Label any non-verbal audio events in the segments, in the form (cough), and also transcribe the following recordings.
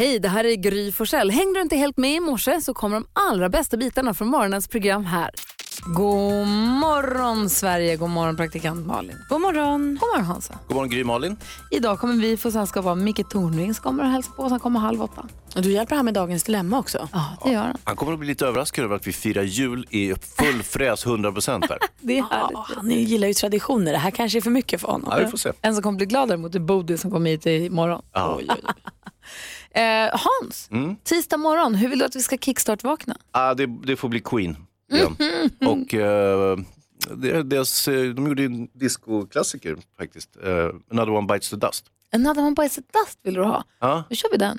Hej, det här är Gry Forssell. Hängde du inte helt med i morse så kommer de allra bästa bitarna från morgonens program här. God morgon Sverige, god morgon praktikant Malin. God morgon. God morgon Hansa. God morgon Gry Malin. Idag kommer vi få sällskap av Micke Tornving som kommer och hälsa på oss. Han kommer halv åtta. Och du hjälper han med dagens dilemma också. Ja, det gör han. Han kommer att bli lite överraskad över att vi firar jul i full (laughs) fräs 100% här. (laughs) Det är härligt. Ja, han gillar ju traditioner. Det här kanske är för mycket för honom. Ja, vi får se. En som kommer bli glad däremot är Bodil som kommer hit imorgon. Ja. Oj, oj, oj. Eh, Hans, tisdag morgon, hur vill du att vi ska kickstart-vakna? Ah, det, det får bli Queen igen. Och eh, det, deras, de gjorde en discoklassiker faktiskt. Eh, Another one bites the dust. Another one bites the dust vill du ha? Ja. Då kör vi den.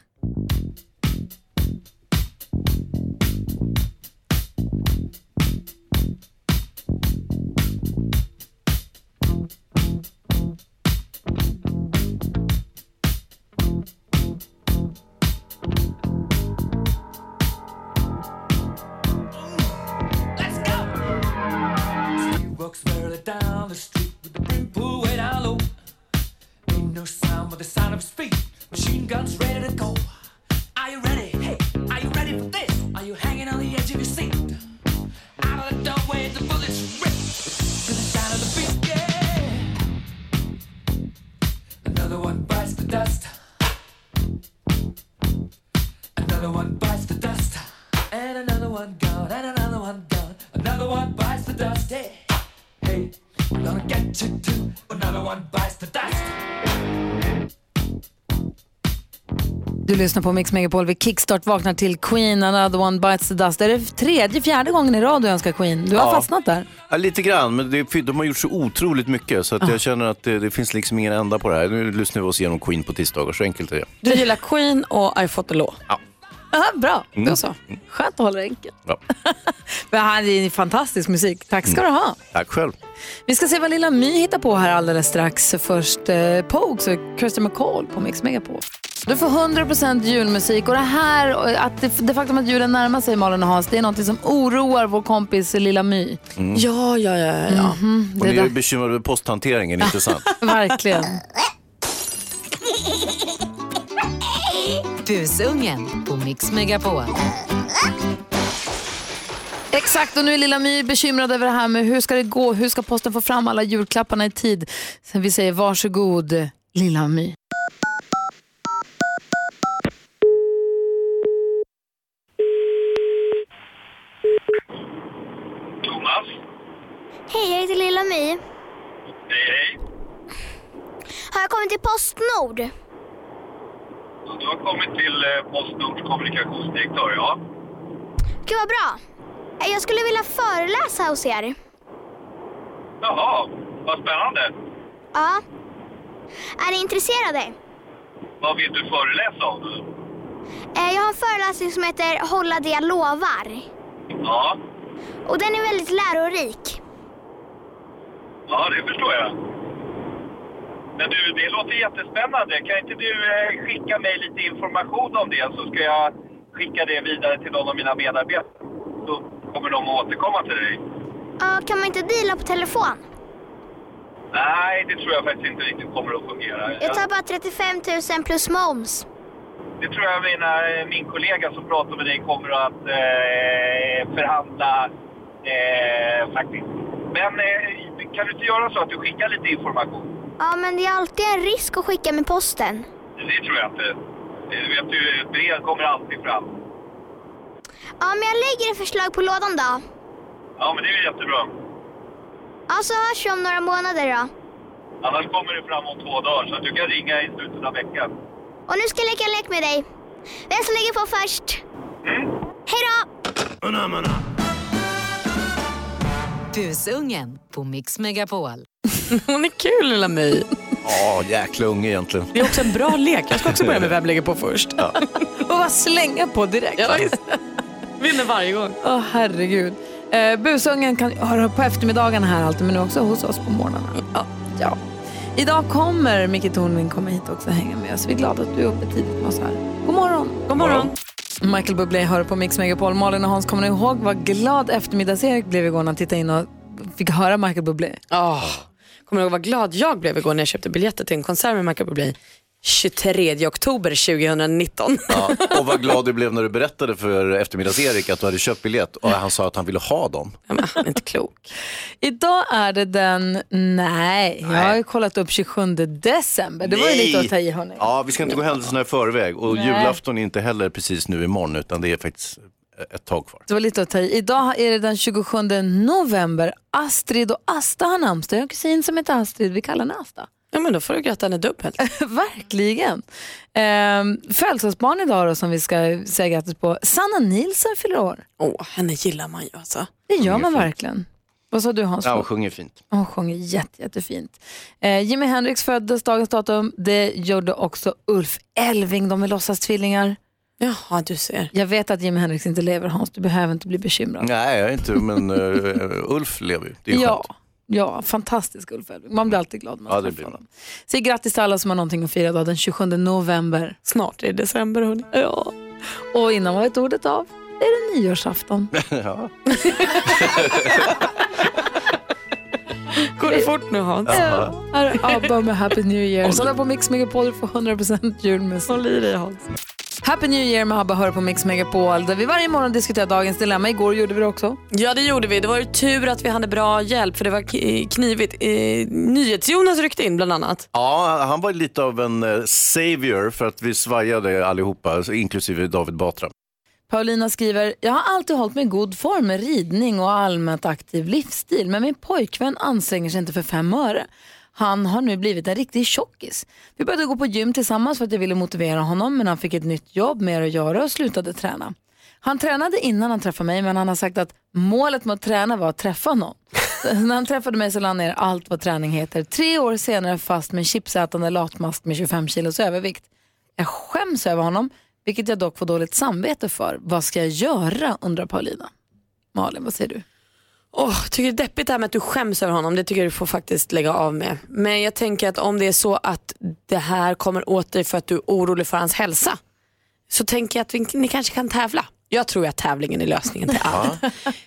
Lyssnar på Mix Megapol. Vi kickstart vaknar till Queen, Another one bites the dust. Det är det tredje, fjärde gången i rad du önskar Queen. Du har Ja. fastnat där. Ja, lite grann, men det, de har gjort så otroligt mycket så att jag känner att det, det finns liksom ingen ända på det här. Nu lyssnar vi oss igenom Queen på tisdagar, så enkelt är det. Du gillar Queen och I fought the law. Ja. Aha, bra, Mm. då så. Skönt att hålla det enkelt. Ja. (laughs) Men han är fantastisk musik. Tack ska du ha. Tack själv. Vi ska se vad Lilla My hittar på här alldeles strax. Först eh, Pogues och Kirsty McCall på Mix Megapol. Du får 100% julmusik och det här, att det, det faktum att julen närmar sig Malin och Hans, det är något som oroar vår kompis Lilla My. Ja, ja, ja. ja. Och Det är ni är där, bekymrade över posthanteringen, inte (laughs) sant? verkligen. Busungen på Mix Megapol. Exakt, och nu är Lilla My bekymrad över det här med hur ska det gå, hur ska posten få fram alla julklapparna i tid. Så vi säger varsågod Lilla My. Hej, jag heter Lilla My. Hej, hej. Har jag kommit till Postnord? Du har kommit till eh, Postnords kommunikationsdirektör, ja. Gud vad bra. Eh, Jag skulle vilja föreläsa hos er. Jaha, vad spännande. Ja. Är ni intresserade? Vad vill du föreläsa om? Eh, Jag har en föreläsning som heter Hålla det jag lovar. Ja, Och den är väldigt lärorik. Ja det förstår jag. Men du, det låter jättespännande. Kan inte du eh, skicka mig lite information om det så ska jag skicka det vidare till någon av mina medarbetare. Så kommer de att återkomma till dig. Ja, kan man inte deala på telefon? Nej, det tror jag faktiskt inte riktigt kommer att fungera. Jag tar bara 35 000 plus moms. Det tror jag mina, min kollega som pratar med dig kommer att eh, förhandla eh, faktiskt. Men eh, kan du inte göra så att du skickar lite information? Ja, men det är alltid en risk att skicka med posten. Det tror jag inte. Du vet ju, ett brev kommer alltid fram. Ja, men jag lägger ett förslag på lådan då. Ja, men det är jättebra. Ja, så hörs vi om några månader då. Annars kommer det fram om två dagar så att du kan ringa i slutet av veckan. Och nu ska jag leka en lek med dig. Vem som lägger på först? Mm? Hej då! Busungen på Mix Megapol. (laughs) Hon är kul lilla My. Ja, jäkla unge egentligen. Det är också en bra lek. Jag ska också börja med Vem lägger på först. (laughs) Och bara slänga på direkt. Ja. (laughs) Vinner varje gång. Åh herregud. Eh, busungen kan höra på eftermiddagarna här alltid men nu också hos oss på morgnarna. Ja. ja. Idag kommer Micke Tornving komma hit också och hänga med oss. Vi är glada att du är uppe tidigt med oss här. God morgon. God morgon. Mm. Michael Bublé hör på Mix Megapol. Malin och Hans, kommer ni ihåg vad glad eftermiddags-Erik blev igår när han tittade in och fick höra Michael Bublé? Oh. Kommer du ihåg vad glad jag blev igår när jag köpte biljetter till en konsert med Michael Bublé 23 oktober 2019. Ja, (laughs) och vad glad du blev när du berättade för eftermiddags-Erik att du hade köpt biljett och han sa att han ville ha dem. Ja, men han är inte klok. Idag är det den, nej, jag har ju kollat upp 27 december. Det var ju lite att ta i hörni. Ja, vi ska inte gå händelserna i förväg och Nej. julafton är inte heller precis nu imorgon utan det är faktiskt ett tag kvar. Det var lite att ta i. Idag är det den 27 november. Astrid och Asta har namnsdag. Jag har en kusin som heter Astrid, vi kallar henne Asta. Ja, men då får du gratta henne dubbelt. (laughs) Verkligen. Ehm, födelsedagsbarn idag då, som vi ska säga grattis på. Sanna Nilsson fyller år. Åh, henne gillar man ju alltså. Det gör man fint. verkligen. Vad sa du Hans? Ja, hon sjunger fint. Hon sjunger jätte, jättefint. Eh, Jimi Hendrix föddes dagens datum. Det gjorde också Ulf Elving. De är låtsastvillingar. Jaha, du ser. Jag vet att Jimi Hendrix inte lever Hans. Du behöver inte bli bekymrad. Nej, jag är inte, men uh, Ulf lever ju. Det är ja. skönt. Ja, fantastisk Ulf Elving. Man blir alltid glad när man Ja, träffar honom. Säg grattis till alla som har någonting att fira idag den 27 november. Snart är det december hörni. Ja. Och innan man vet ordet av är det nyårsafton. (laughs) Ja. Går det fort nu Hans? Ja. Här är ABBA med Happy New Year. Så där på Mix Megapol får 100% julmusik. Håll i dig Hans. Happy New Year med ABBA hör på Mix Megapol där vi varje morgon diskuterar dagens dilemma. Igår gjorde vi det också. Ja det gjorde vi. Det var ju tur att vi hade bra hjälp för det var knivigt. Eh, NyhetsJonas ryckte in bland annat. ja, han var lite av en eh, savior för att vi svajade allihopa, inklusive David Batra. Paulina skriver, jag har alltid hållit mig i god form med ridning och allmänt aktiv livsstil men min pojkvän anstränger sig inte för fem öre. Han har nu blivit en riktig tjockis. Vi började gå på gym tillsammans för att jag ville motivera honom men han fick ett nytt jobb, mer att göra och slutade träna. Han tränade innan han träffade mig men han har sagt att målet med att träna var att träffa någon. (laughs) När han träffade mig så la han ner allt vad träning heter. Tre år senare fast med en chipsätande latmask med 25 kilos övervikt. Jag skäms över honom, vilket jag dock får dåligt samvete för. Vad ska jag göra, undrar Paulina. Malin, vad säger du? Åh, tycker det är deppigt det här med att du skäms över honom. Det tycker jag du får faktiskt lägga av med. Men jag tänker att om det är så att det här kommer åt dig för att du är orolig för hans hälsa. Så tänker jag att vi, ni kanske kan tävla. Jag tror att tävlingen är lösningen till allt.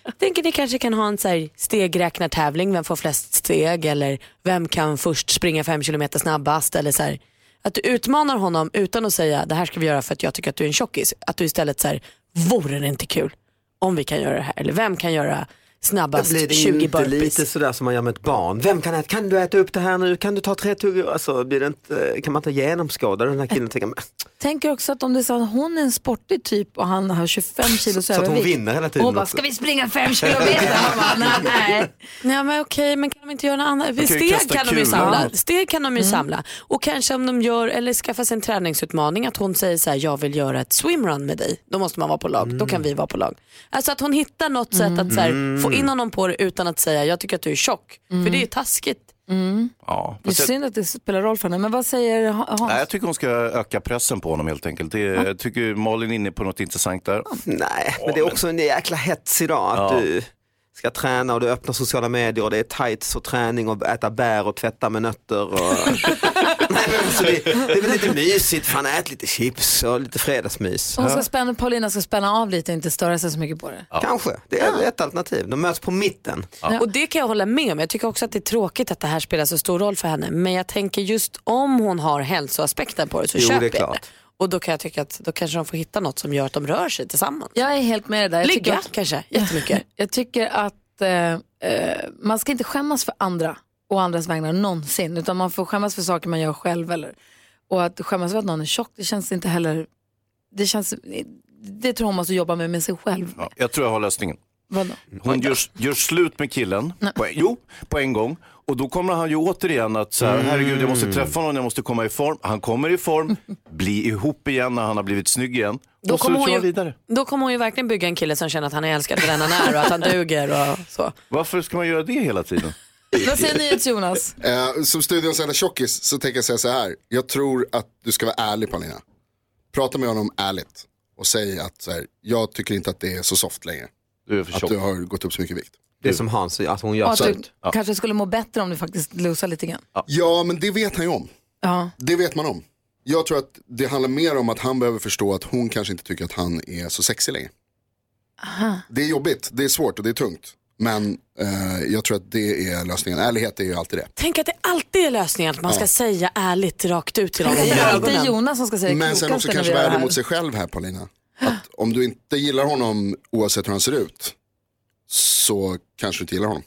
Jag tänker ni kanske kan ha en så här stegräknartävling. Vem får flest steg? Eller vem kan först springa fem kilometer snabbast? Eller så här, att du utmanar honom utan att säga det här ska vi göra för att jag tycker att du är en tjockis. Att du istället säger vore det inte kul om vi kan göra det här? Eller vem kan göra snabbast Blir det 20 inte burpees? lite sådär som man gör med ett barn? Vem kan äta? Kan du äta upp det här nu? Kan du ta tre tuggor? Alltså, blir det inte, kan man inte genomskåda den här killen tänka, men, Tänker också att om det är så att hon är en sportig typ och han har 25 kilos så att hon övervikt. vinner hela Och tiden hon bara, också. ska vi springa fem kilometer? (laughs) Han bara, nej. Nej men okej, men kan de inte göra något annat? kan ju Steg kan de ju samla. Steg kan Mm. de ju samla. Och kanske om de gör, eller skaffa sig en träningsutmaning, att hon säger så här, jag vill göra ett swimrun med dig. Då måste man vara på lag, då kan vi vara på lag. Alltså att hon hittar något sätt att så här, få in honom på det utan att säga, jag tycker att du är tjock. För det är ju taskigt. Ja, Det är jag, synd att det spelar roll för henne, men vad säger Hans? nej, jag tycker hon ska öka pressen på honom helt enkelt. Det, Jag tycker Malin är inne på något intressant där. Nej, men det är också en jäkla hets idag att Ja. du ska träna och du öppnar sociala medier och det är tights och träning och äta bär och tvätta med nötter. Och... (laughs) Nej, men alltså det, det är väl lite mysigt, fan ät lite chips och lite fredagsmys. Hon ska spänna, Paulina ska spänna av lite och inte störa sig så mycket på det. Kanske, det är ett alternativ. De möts på mitten. Och det kan jag hålla med om. Jag tycker också att det är tråkigt att det här spelar så stor roll för henne. Men jag tänker just om hon har hälsoaspekten på det så Jo, det är köper jag det. Och då kan jag tycka att då kanske de får hitta något som gör att de rör sig tillsammans. Jag är helt med dig där. Jag tycker Ligga också- kanske, jättemycket. (laughs) Jag tycker att eh, eh, man ska inte skämmas för andra och andras vägnar någonsin. Utan man får skämmas för saker man gör själv. Eller, och att skämmas för att någon är tjock, det känns inte heller... Det, känns, det tror hon måste jobba med med sig själv. Ja, jag tror jag har lösningen. Vadå? Hon gör, gör slut med killen, på, jo, på en gång. Och då kommer han ju återigen att så här, herregud jag måste träffa någon, jag måste komma i form. Han kommer i form, (laughs) blir ihop igen när han har blivit snygg igen. Då och så kommer, hon kör ju, då kommer hon ju verkligen bygga en kille som känner att han är älskad för den han är och att han (laughs) duger och så. Varför ska man göra det hela tiden? (laughs) Vad säger ni Jonas? Eh, som studions enda tjockis så tänker jag säga så här. Jag tror att du ska vara ärlig Paulina. Prata med honom ärligt och säg att så här, jag tycker inte att det är så soft längre. Du är för Att tjock. du har gått upp så mycket vikt. Det är som Hans, att hon Och gör att så. du kanske skulle må bättre om du faktiskt lusar lite grann. Ja men det vet han ju om. Ja. Det vet man om. Jag tror att det handlar mer om att han behöver förstå att hon kanske inte tycker att han är så sexig längre. Det är jobbigt, det är svårt och det är tungt. Men eh, jag tror att det är lösningen. Ärlighet är ju alltid det. Tänk att det alltid är lösningen att man ska säga ärligt rakt ut till någon Det i är alltid ögonen. Jonas som ska säga det Men sen också klokaste när kanske vi vara gör det ärlig här. mot sig själv här Paulina. Att om du inte gillar honom oavsett hur han ser ut så kanske du inte gillar honom.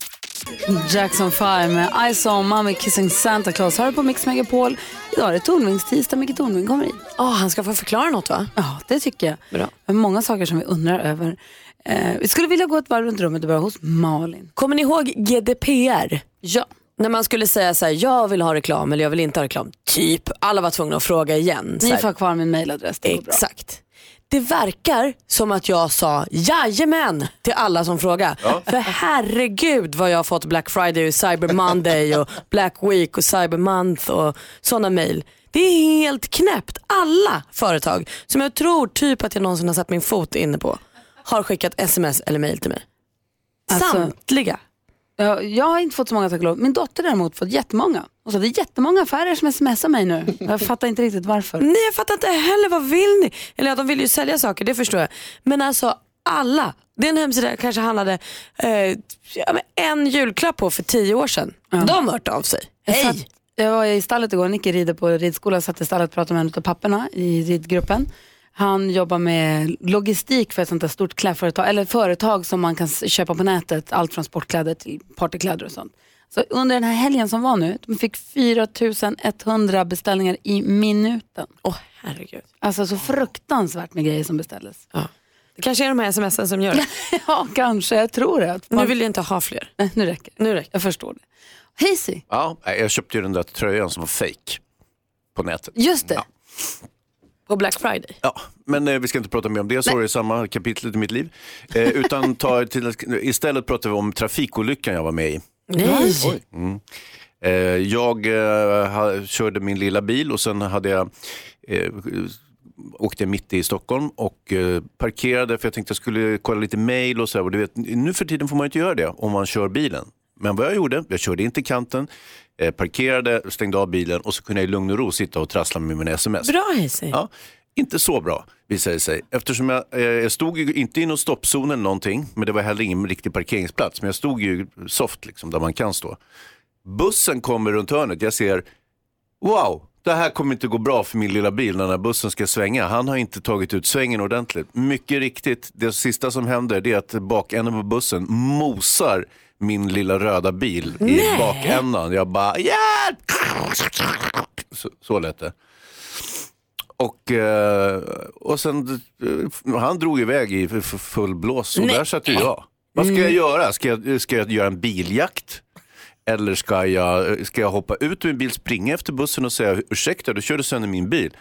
Jackson 5 med I saw mommy kissing Santa Claus. Hör på Mix Megapol. Idag är det Tornvings-tisdag. Micke Tornving kommer hit. Oh, han ska få förklara något va? Ja, det tycker jag. Bra. Det är många saker som vi undrar över. Eh, vi skulle vilja gå ett varv runt rummet och börja hos Malin. Kommer ni ihåg GDPR? Ja. När man skulle säga så här, jag vill ha reklam eller jag vill inte ha reklam. Typ, alla var tvungna att fråga igen. Ni får kvar min mailadress. Det går bra. Exakt. Det verkar som att jag sa jajamän till alla som frågar. För herregud vad jag har fått Black Friday och Cyber Monday och Black Week och Cyber Month och sådana mail. Det är helt knäppt. Alla företag som jag tror typ att jag någonsin har satt min fot inne på har skickat sms eller mail till mig. Alltså- Samtliga. Ja, jag har inte fått så många tack och lov. Min dotter däremot fått jättemånga. Och så det är jättemånga affärer som smsar mig nu. Jag fattar inte riktigt varför. Nej jag fattar inte heller, vad vill ni? Eller ja, de vill ju sälja saker, det förstår jag. Men alltså alla, det är en hemsida jag kanske handlade eh, ja, en julklapp på för tio år sedan. De har hört av sig. Jag, Hej! satt, jag var i stallet igår, Nicke rider på ridskola, jag satt i stallet och pratade med en av papporna i ridgruppen. Han jobbar med logistik för ett sånt där stort klädföretag, eller företag som man kan köpa på nätet, allt från sportkläder till partykläder och sånt. Så under den här helgen som var nu, de fick 4100 beställningar i minuten. Åh herregud. Alltså så fruktansvärt med grejer som beställdes. Det kanske är de här smsen som gör det. (laughs) Ja, kanske, jag tror det. Nu vill jag inte ha fler. (laughs) Nej, nu räcker det. Nu räcker Jag förstår det. Hazy, Ja, jag köpte ju den där tröjan som var fake på nätet. just det. Ja. På Black Friday. Ja, men eh, vi ska inte prata mer om det, så är det samma kapitel i mitt liv. Eh, utan ta (laughs) till, istället pratar vi om trafikolyckan jag var med i. Nej. Eh, jag eh, ha, körde min lilla bil och sen hade jag eh, åkte mitt i Stockholm och eh, parkerade för jag tänkte jag skulle kolla lite mail och så här. Och du vet, nu för tiden får man inte göra det om man kör bilen. Men vad jag gjorde, jag körde in till kanten, eh, parkerade, stängde av bilen och så kunde jag i lugn och ro sitta och trassla med mina sms. Bra Hayesy. Ja, inte så bra visade det sig. Eftersom jag, eh, jag stod ju inte i någon stoppzon eller någonting, men det var heller ingen riktig parkeringsplats. Men jag stod ju soft liksom, där man kan stå. Bussen kommer runt hörnet, jag ser, wow, det här kommer inte gå bra för min lilla bil när den här bussen ska svänga. Han har inte tagit ut svängen ordentligt. Mycket riktigt, det sista som händer det är att bakänden på bussen mosar min lilla röda bil i bakändan. Jag bara, hjälp! Så, så lät det. Och, eh, och sen, eh, han drog iväg i full blås och där satt ju jag. Vad ska jag göra? Ska jag, ska jag göra en biljakt? Eller ska jag, ska jag hoppa ut ur min bil, springa efter bussen och säga ursäkta, du körde sönder min bil.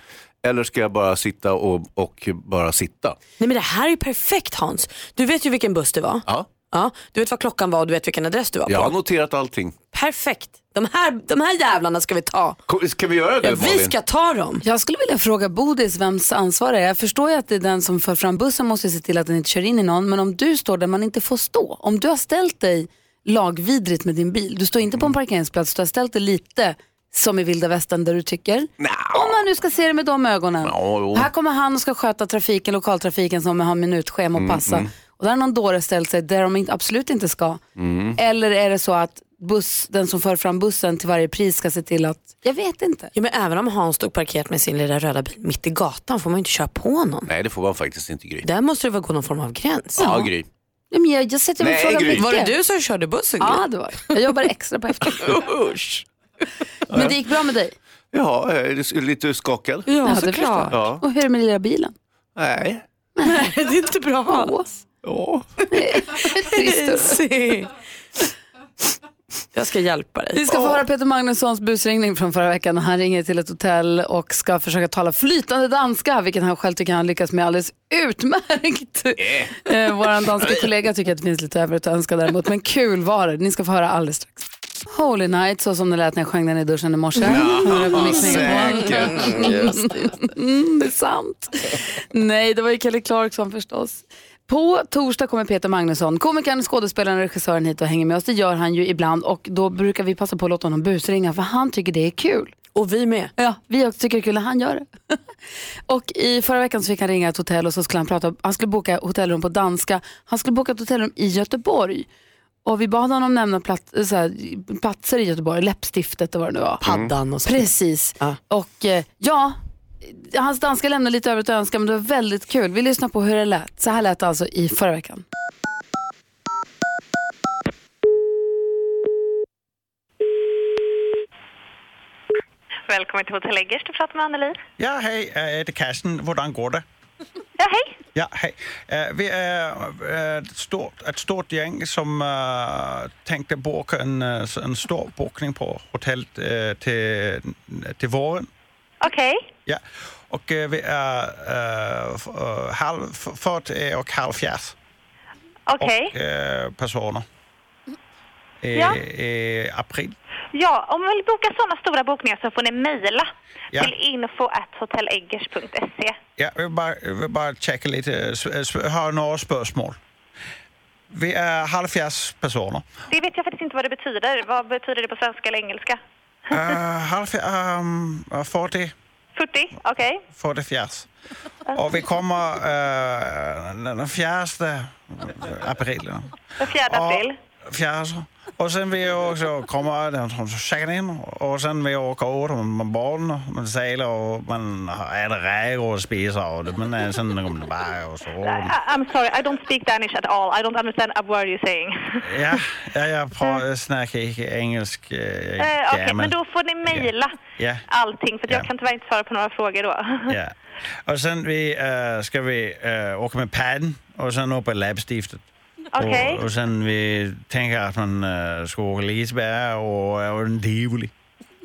Eller ska jag bara sitta och, och bara sitta? Nej men det här är ju perfekt Hans. Du vet ju vilken buss det var. Ja, Ja, du vet vad klockan var och du vet vilken adress du var jag har på. noterat allting. Perfekt. De här, de här jävlarna ska vi ta. Ska vi göra det Ja, vi ska ta dem. Jag skulle vilja fråga Bodis vems ansvar det är. Jag förstår ju att det är den som för fram bussen måste se till att den inte kör in i någon. Men om du står där man inte får stå. Om du har ställt dig lagvidrigt med din bil. Du står inte på en parkeringsplats. Du har ställt dig lite som i vilda västern där du tycker. Om man nu ska se det med de ögonen. Jo. Här kommer han och ska sköta trafiken, lokaltrafiken som har minutschema och passa. Och där har någon dåre ställt sig där de inte, absolut inte ska. Eller är det så att buss, den som för fram bussen till varje pris ska se till att, jag vet inte. Ja, men även om Hans stod parkerat med sin lilla röda bil mitt i gatan får man ju inte köra på någon. Nej, det får man faktiskt inte Gry. Där måste det väl gå någon form av gräns. Ja, Gry. Ja, men jag, jag sätter mig Nej, frågan Gry. mycket. Var det du som körde bussen? Ja, det var. Jag jobbar extra på eftermiddagen. (laughs) Usch. Men det gick bra med dig? Ja, lite skakad. Ja, det såklart. Ja. Och hur är det med lilla bilen? Nej. det är inte bra alls. Ja. (laughs) Trist. Jag ska hjälpa dig. Vi ska få höra Peter Magnussons busringning från förra veckan. Han ringer till ett hotell och ska försöka tala flytande danska, vilket han själv tycker han lyckas med alldeles utmärkt. Eh, Vår danska kollega tycker att det finns lite övrigt att önska däremot, men kul var det. Ni ska få höra alldeles strax. Holy Night, så som det lät när jag sjöng den i duschen i morse. Mix Megapol. Mm, det är sant. (laughs) Nej, det var ju Kelly Clarkson förstås. På torsdag kommer Peter Magnusson, komikern, skådespelaren, regissören hit och hänger med oss. Det gör han ju ibland och då brukar vi passa på att låta honom busringa för han tycker det är kul. Och vi med. Ja, vi också tycker det är kul när han gör det. (laughs) och i förra veckan så fick han ringa ett hotell och så skulle han prata, han skulle boka hotellrum på danska. Han skulle boka ett hotellrum i Göteborg. Och vi bad honom nämna plat, så här, platser i Göteborg, läppstiftet och vad det nu var. Paddan och så. Precis. Ja. Och eh, ja, hans danska lämnar lite övrigt att önska men det var väldigt kul. Vi lyssnar på hur det lät. Så här lät det alltså i förra veckan. Välkommen till Hotell Eggers, du pratar med Anneli. Ja, hej, det er Carsten. Hvordan går det? Ja, hej. Ja, hej. Øh, Vi er øh, et stort, et stort gäng som tänkte boka en, en stor bokning på hotellet øh, til, til våren. Okej. Ja, och øh, vi är øh, halv, f- 40 och halvfjerds Okej. och, øh, personer. I, Ja. i april. Ja, om ni vill boka sådana stora bokningar så får ni mejla Ja. till info.hotelleggers.se. Ja, jeg vil bare, jeg vil bare tjekke lidt. øh, s- øh, s- har några spørgsmål. Vi er 70 personer. Det vet jag faktiskt inte vad det betyder. Vad betyder det på svenska eller engelska? Uh, 70, um, 40, 40? Okej. 40 Och vi kommer uh, den 4 april. Den 4 april. Fjärde. Och sen vi också kommer den som checkar in och sen vi åker ut med barnen, man sälar och man äter räkor och spisar och det, men eh, sen kommer det bara och så. I- I'm sorry, I don't speak Danish at all. I don't understand a word you're saying. Ja, ja jag pratar, snackar engelsk. Uh, Eh, Okej, men då får ni mejla Ja. allting för jag kan tyvärr inte svara på några frågor då. Ja. Och sen vi, uh, ska vi uh, åka med padden och sen upp på läppstiftet. Okej. Och, och sen vi tänker att man uh, ska åka Liseberg och, och en tivoli.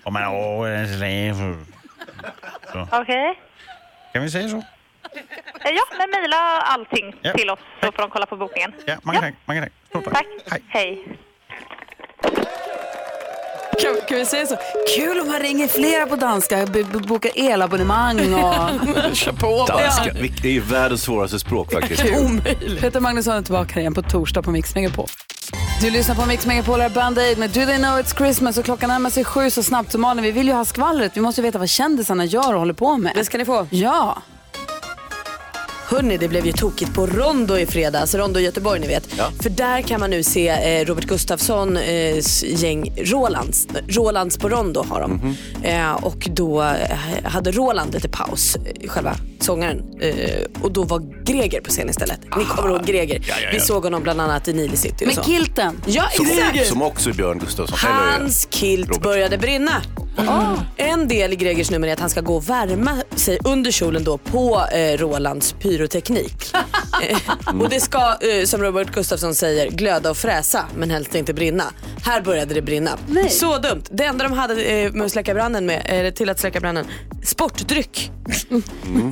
Och man åker en Så. Okej. Kan vi säga så? Eh, Ja, men mejla allting Ja. till oss så får de kolla på bokningen. Ja, många tack. Många tack. Stort tack. Tack. Hej. Kan, kan vi säga så? Kul om man ringer flera på danska, bokar elabonnemang och... (laughs) Kör på bara. Danska, det är ju världens svåraste språk faktiskt. Omöjligt. Peter Magnusson är tillbaka igen på torsdag på Mix Megapol. Du lyssnar på Mix Megapol, här är Band Aid med Do They Know It's Christmas och klockan närmar sig sju så snabbt som Malin. Vi vill ju ha skvallret, vi måste ju veta vad kändisarna gör och håller på med. Det ska ni få. Ja. Hörni, det blev ju tokigt på Rondo i fredags. Rondo i Göteborg ni vet. Ja. För där kan man nu se eh, Robert Gustafssons eh, gäng Rolands. Rolands på Rondo har de. Mhm. eh, och då eh, hade Roland lite paus, eh, själva sångaren. Eh, och då var Greger på scen istället. Ni kommer ihåg Greger. Ja, ja, ja. Vi såg honom bland annat i Nile City. Med så. kilten. Ja, Som, exakt. som också är Björn Gustafsson. Hans kilt Robert. började brinna. Ah. En del i Gregers nummer är att han ska gå och värma sig under kjolen då på eh, Rolands pyroteknik. Eh, och det ska, eh, som Robert Gustafsson säger, glöda och fräsa men helst inte brinna. Här började det brinna. Nej. Så dumt. Det enda de hade eh, med att släcka branden med, eller till att släcka branden, sportdryck.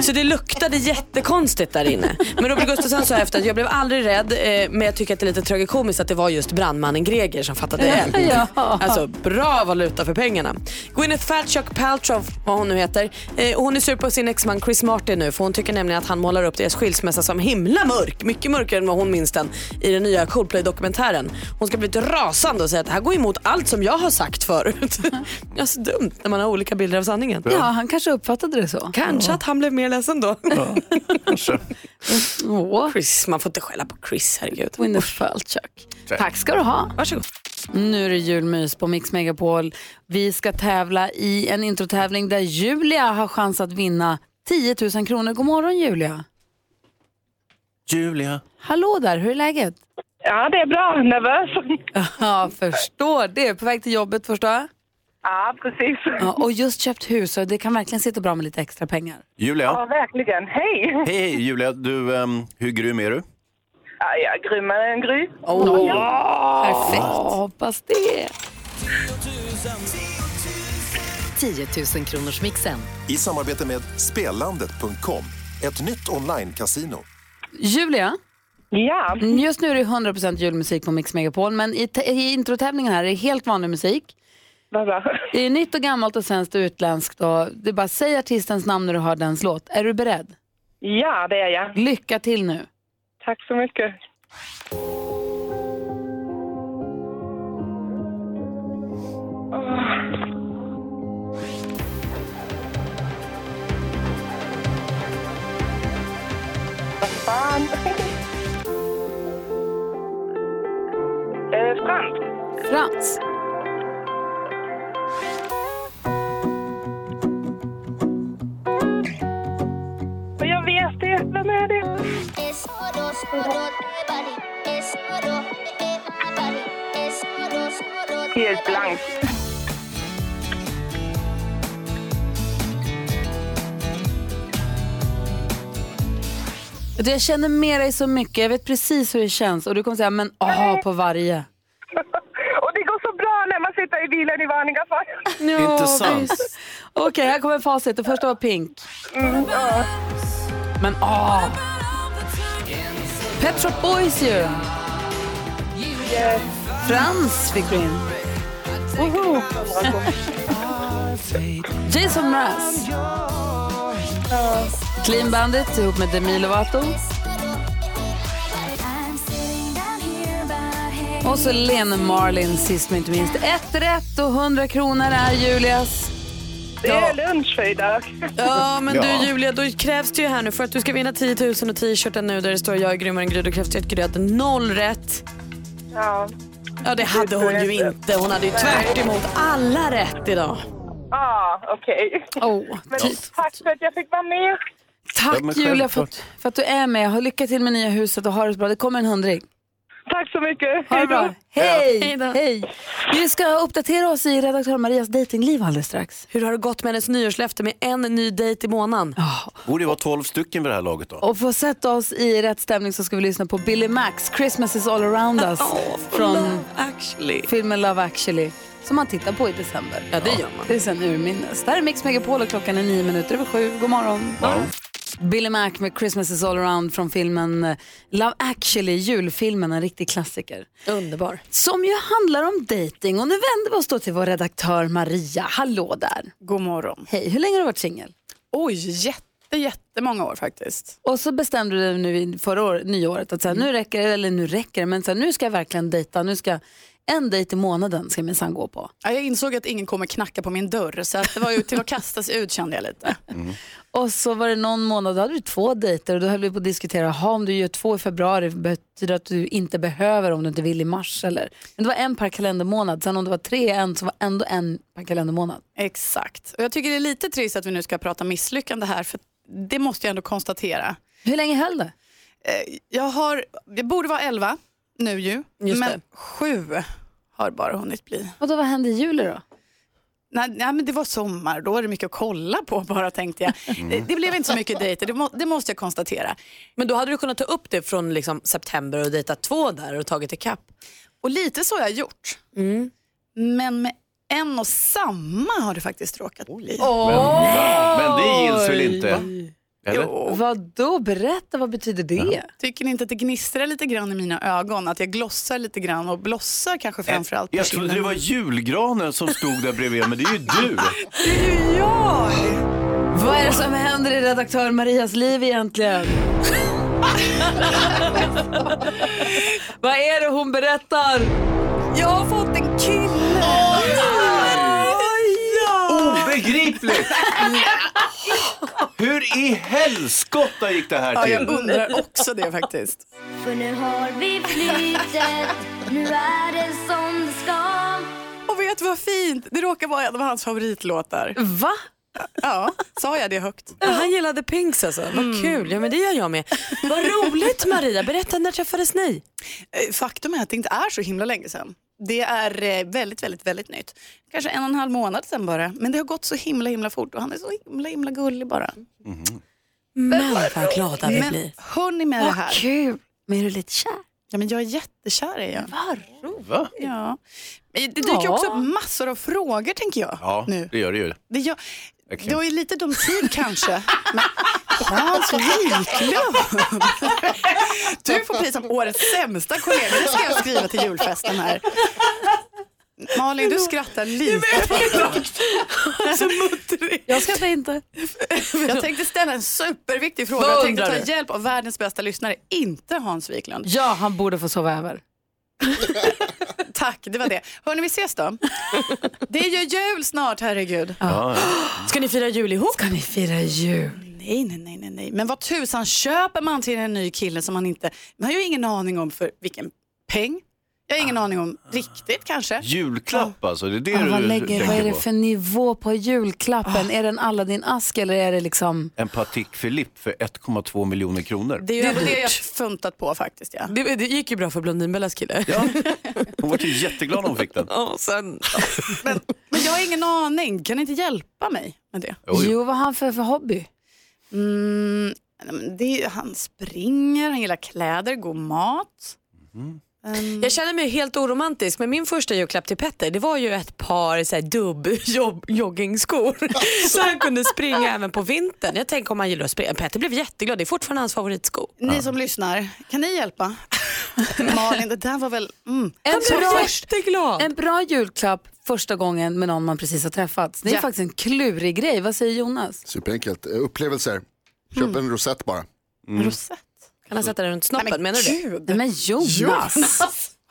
Så det luktade jättekonstigt där inne. Men Robert Gustafsson sa efter att jag blev aldrig rädd eh, men jag tycker att det är lite tragikomiskt att det var just brandmannen Greger som fattade eld. (laughs) Ja. Alltså bra valuta för pengarna. Gwyneth Falchuk Paltrow, vad hon nu heter, eh, hon är sur på sin exman Chris Martin nu för hon tycker nämligen att han målar upp deras skilsmässa som himla mörk. Mycket mörkare än vad hon minns den i den nya Coldplay-dokumentären. Hon ska bli lite rasande och säga att det här går emot allt som jag har sagt förut. (laughs) ja, så dumt när man har olika bilder av sanningen. Ja, han kanske uppfattade det så. Kanske att han blev mer ledsen då. Kanske. Åh, (laughs) Chris, man får inte skälla på Chris, herregud. Gwyneth Falchuk. Tack ska du ha. Varsågod. Nu är det julmys på Mix Megapol. Vi ska tävla i en introtävling där Julia har chans att vinna 10 000 kronor. God morgon Julia. Julia. Hallå där, hur är läget? Ja, det är bra. Nervös. (laughs) Ja, förstår det. På väg till jobbet förstår jag. Ja, precis. Ja, och just köpt hus och det kan verkligen sitta bra med lite extra pengar. Julia. verkligen. Hej! Hej, Julia. Du, ehm, hur grym är du? Ja, jag är grymmare än Gry. Perfekt. hoppas det. 10 000 kronors mixen. I samarbete med Spelandet.com, ett nytt online-casino. Julia, Ja. just nu är det 100% julmusik på Mix Megapol men i, i introtävlingen här är det helt vanlig musik. Vad bra. Det är nytt och gammalt och svenskt och utländskt och det är bara säg artistens namn när du hör dens låt. Är du beredd? Ja, det är jag. Lycka till nu. Tack så mycket. (laughs) Vad fan? Eh, Frans. Jag vet det. Vem är det? Helt blank. Jag känner med dig så mycket, jag vet precis hur det känns och du kommer säga men aha på varje. (laughs) Och det går så bra när man sitter i bilen i vanliga fall. Ja, Inte sant. visst. Okej, här kommer facit. Det första var Pink. Mm, ja. Men åh! Pet Shop Boys ju. Frans fick du in. Woho. Jason Mraz. Clean Bandit ihop med Demi Lovato. Och så Lene Marlin sist men inte minst. Ett rätt och 100 kronor är Julias. Det är lunch för idag. Ja, men Ja. du Julia, då krävs det ju här nu för att du ska vinna 10 000 och t-shirten nu där det står jag är grymmare än Gry, då krävs det att Gry hade noll rätt. Ja. Ja, det hade hon ju inte. Hon hade ju tvärt emot alla rätt idag. Ah, okej. Oh, Men tack för att jag fick vara med. Tack Ja, Julia för att, för att du är med. Ha lycka till med nya huset och ha det så bra. Det kommer en hundring. Tack så mycket. Ha det bra. Hej! Hej. Hej! Vi ska uppdatera oss i redaktör Marias datingliv alldeles strax. Hur har det gått med hennes nyårslöfte med en ny dejt i månaden? Borde vara 12 stycken vid det här laget då. Och för att sätta oss i rätt stämning så ska vi lyssna på Billy Max, Christmas is all around us. från Actually. filmen Love actually. Som man tittar på i december. Ja, det gör man. Det är sen urminnes. Det här är Mix Megapol och klockan är nio minuter över sju. God morgon. Billy Mac med Christmas is all around från filmen eh, Love actually, julfilmen, en riktig klassiker. Underbar. Som ju handlar om dating och nu vänder vi oss då till vår redaktör Maria. Hallå där. God morgon. Hej, hur länge har du varit singel? Oj, jätte, jättemånga år faktiskt. Och så bestämde du dig nu förra år, nyåret att så här, nu räcker det, eller nu räcker det, men så här, nu ska jag verkligen dejta, nu ska en dejt i månaden ska jag minsann gå på. Ja, Jag insåg att ingen kommer knacka på min dörr så att det var ju till att kasta sig ut kände jag lite. (laughs) Och så var det någon månad, då hade du två dejter och då höll vi på att diskutera, om du gör två i februari betyder det att du inte behöver om du inte vill i mars eller? Men det var en per kalendermånad, sen om det var tre en så var ändå en per kalendermånad. Exakt. Och jag tycker det är lite trist att vi nu ska prata misslyckande här för det måste jag ändå konstatera. Hur länge höll det? Eh, Jag har, det borde vara 11 nu ju, Just men det. sju har bara hunnit bli. Och då vad hände i juli då? Nej, nej, men det var sommar, då är det mycket att kolla på (laughs) bara tänkte jag. Det, det blev inte så mycket dejter, det, må, det måste jag konstatera. Men då hade du kunnat ta upp det från liksom september och dejta två där och tagit ikapp. Och lite så har jag gjort. Men med en och samma har det faktiskt råkat bli. Men det gills väl inte? Eller? Jo. Vad då? Berätta, vad betyder det? Tycker ni inte att det gnistrar lite grann i mina ögon? Att jag glossar lite grann och blossar kanske framförallt på Jag trodde det var julgranen som stod där bredvid, men det är ju du. (laughs) Det är ju jag! Vad är det som händer i redaktör Marias liv egentligen? (laughs) vad är det hon berättar? Jag har fått en kille! Obegripligt! Hur i helskotta gick det här Ja, jag till? undrar också det faktiskt. För nu har vi flytet, nu är det som det ska. Och vet du vad fint? Det råkar vara en av hans favoritlåtar. Va? Ja, sa jag det högt? Ja, han gillade Pinks alltså. Vad kul. Ja, men det gör jag med. Vad roligt Maria. Berätta, när träffades ni? Eh, Faktum är att det inte är så himla länge sedan. Det är eh, väldigt, väldigt, väldigt nytt. Kanske en och en halv månad sedan bara. Men det har gått så himla, himla fort och han är så himla, himla gullig bara. Men vad glada vi Men blir. hör ni med det här? Kul. Men är du lite kär? Ja, men jag är jättekär är jag. Va? Ja. Men Det dyker Ja. också upp massor av frågor tänker jag. Ja, Nu. det gör det ju. Det, Okej. det var ju lite dum tid kanske. (laughs) Men Hans Wiklund. Du får pris som årets sämsta kollega. Det ska jag skriva till julfesten här. Malin, du skrattar lite. Så muttrig. Jag skrattar inte. Jag tänkte ställa en superviktig fråga. Jag tänkte ta hjälp av världens bästa lyssnare, inte Hans Wiklund. Ja, han borde få sova över. Tack, det var det. Hörni, vi ses då. Det är ju jul snart, herregud. Ja. Ska ni fira jul ihop? Ska ni fira jul? Nej, nej, nej, nej, nej. Men vad tusan köper man till en ny kille som man inte, man har ju ingen aning om för vilken peng Jag har ingen aning om riktigt kanske. Julklapp alltså, det är det Ja, vad, du lägger, tänker vad är det på? för nivå på julklappen? Är det en Aladdin-ask eller är det liksom... En Patek Philippe för 1,2 miljoner kronor. Det är ju det jag funtat på faktiskt. Ja. Det, det gick ju bra för Blondinbellas kille. (laughs) Hon var ju jätteglad när hon fick den. Ja, sen... Men jag har ingen aning. Kan ni inte hjälpa mig med det? Jo, vad har han för, för hobby? Mm, det är, han springer, han gillar kläder, god mat. Ehm, Jag känner mig helt oromantisk men min första julklapp till Petter det var ju ett par så här, dubb (laughs) jobb, joggingskor. (laughs) så han kunde springa även på vintern. Jag tänker om han gillar att springa. Petter blev jätteglad, det är fortfarande hans favoritsko. Ni som lyssnar, kan ni hjälpa? (laughs) Malin, det där var väl... Mm. En bra, en bra julklapp första gången med någon man precis har träffat. Det är Ja. faktiskt en klurig grej. Vad säger Jonas? Superenkelt. Eh, Upplevelser. Köp Mm. en rosett bara. Rosett. Kan han sätta den runt snoppen, menar du det? Nej, men Jonas! (laughs)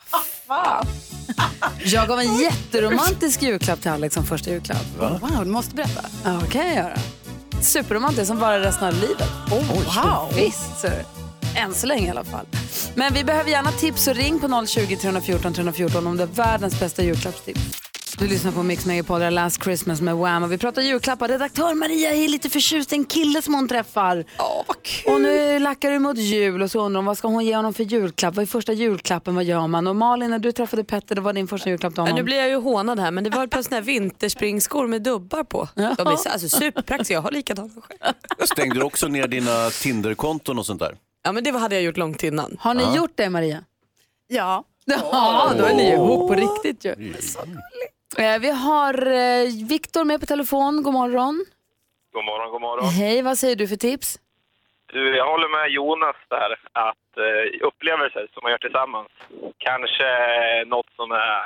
Jag gav en jätteromantisk julklapp till Alex som första julklapp. Wow, du måste berätta. Ja, vad kan jag göra? Superromantisk som varar resten av livet. wow. Visst, så. Än så länge i alla fall. Men vi behöver gärna tips och ring på 020 314 314 om det är världens bästa julklappstips. Du lyssnar på Mix Megapol, Last Christmas med Wham och vi pratar julklappar. Redaktör Maria är lite förtjust i en kille som hon träffar. Åh, vad kul. Och nu lackar det mot jul och så undrar hon vad ska hon ge honom för julklapp? Vad är första julklappen? Vad gör man? Och Malin, när du träffade Petter, det var din första julklapp till Ja, honom. nu blir jag ju hånad här men det var ett par såna här vinterspringskor med dubbar på. De är så- alltså, superpraktiska, jag har likadana själv. Stängde du också ner dina Tinderkonton och sånt där? Ja men det hade jag gjort långt innan. Har ni gjort det Maria? Ja. Ja, då är ni ihop på riktigt ju. Eh, Vi har eh, Viktor med på telefon. God morgon. God morgon, god morgon. Hej, vad säger du för tips? Du, jag håller med Jonas där att eh, upplevelser som man gör tillsammans kanske något som är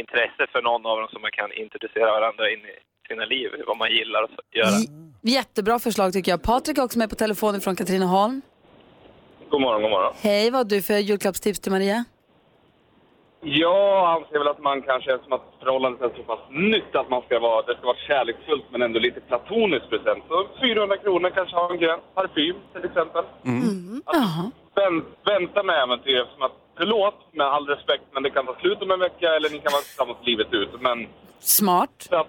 intresse för någon av dem som man kan introducera varandra in i sina liv, vad man gillar att göra. Jättebra förslag tycker jag. Patrik är också med på telefon från Katrineholm. God morgon, god morgon. Hej, vad har du för julklappstips till Maria? Jag anser väl att man kanske, som att förhållandet är så pass nytt, att man ska vara, det ska vara kärleksfullt men ändå lite platoniskt present. Så 400 kronor kanske har en gräns. Parfym till exempel. Jaha. Vänt, vänta med äventyr eftersom att, förlåt med all respekt, men det kan ta slut om en vecka eller ni kan vara tillsammans livet ut. Men Smart. så att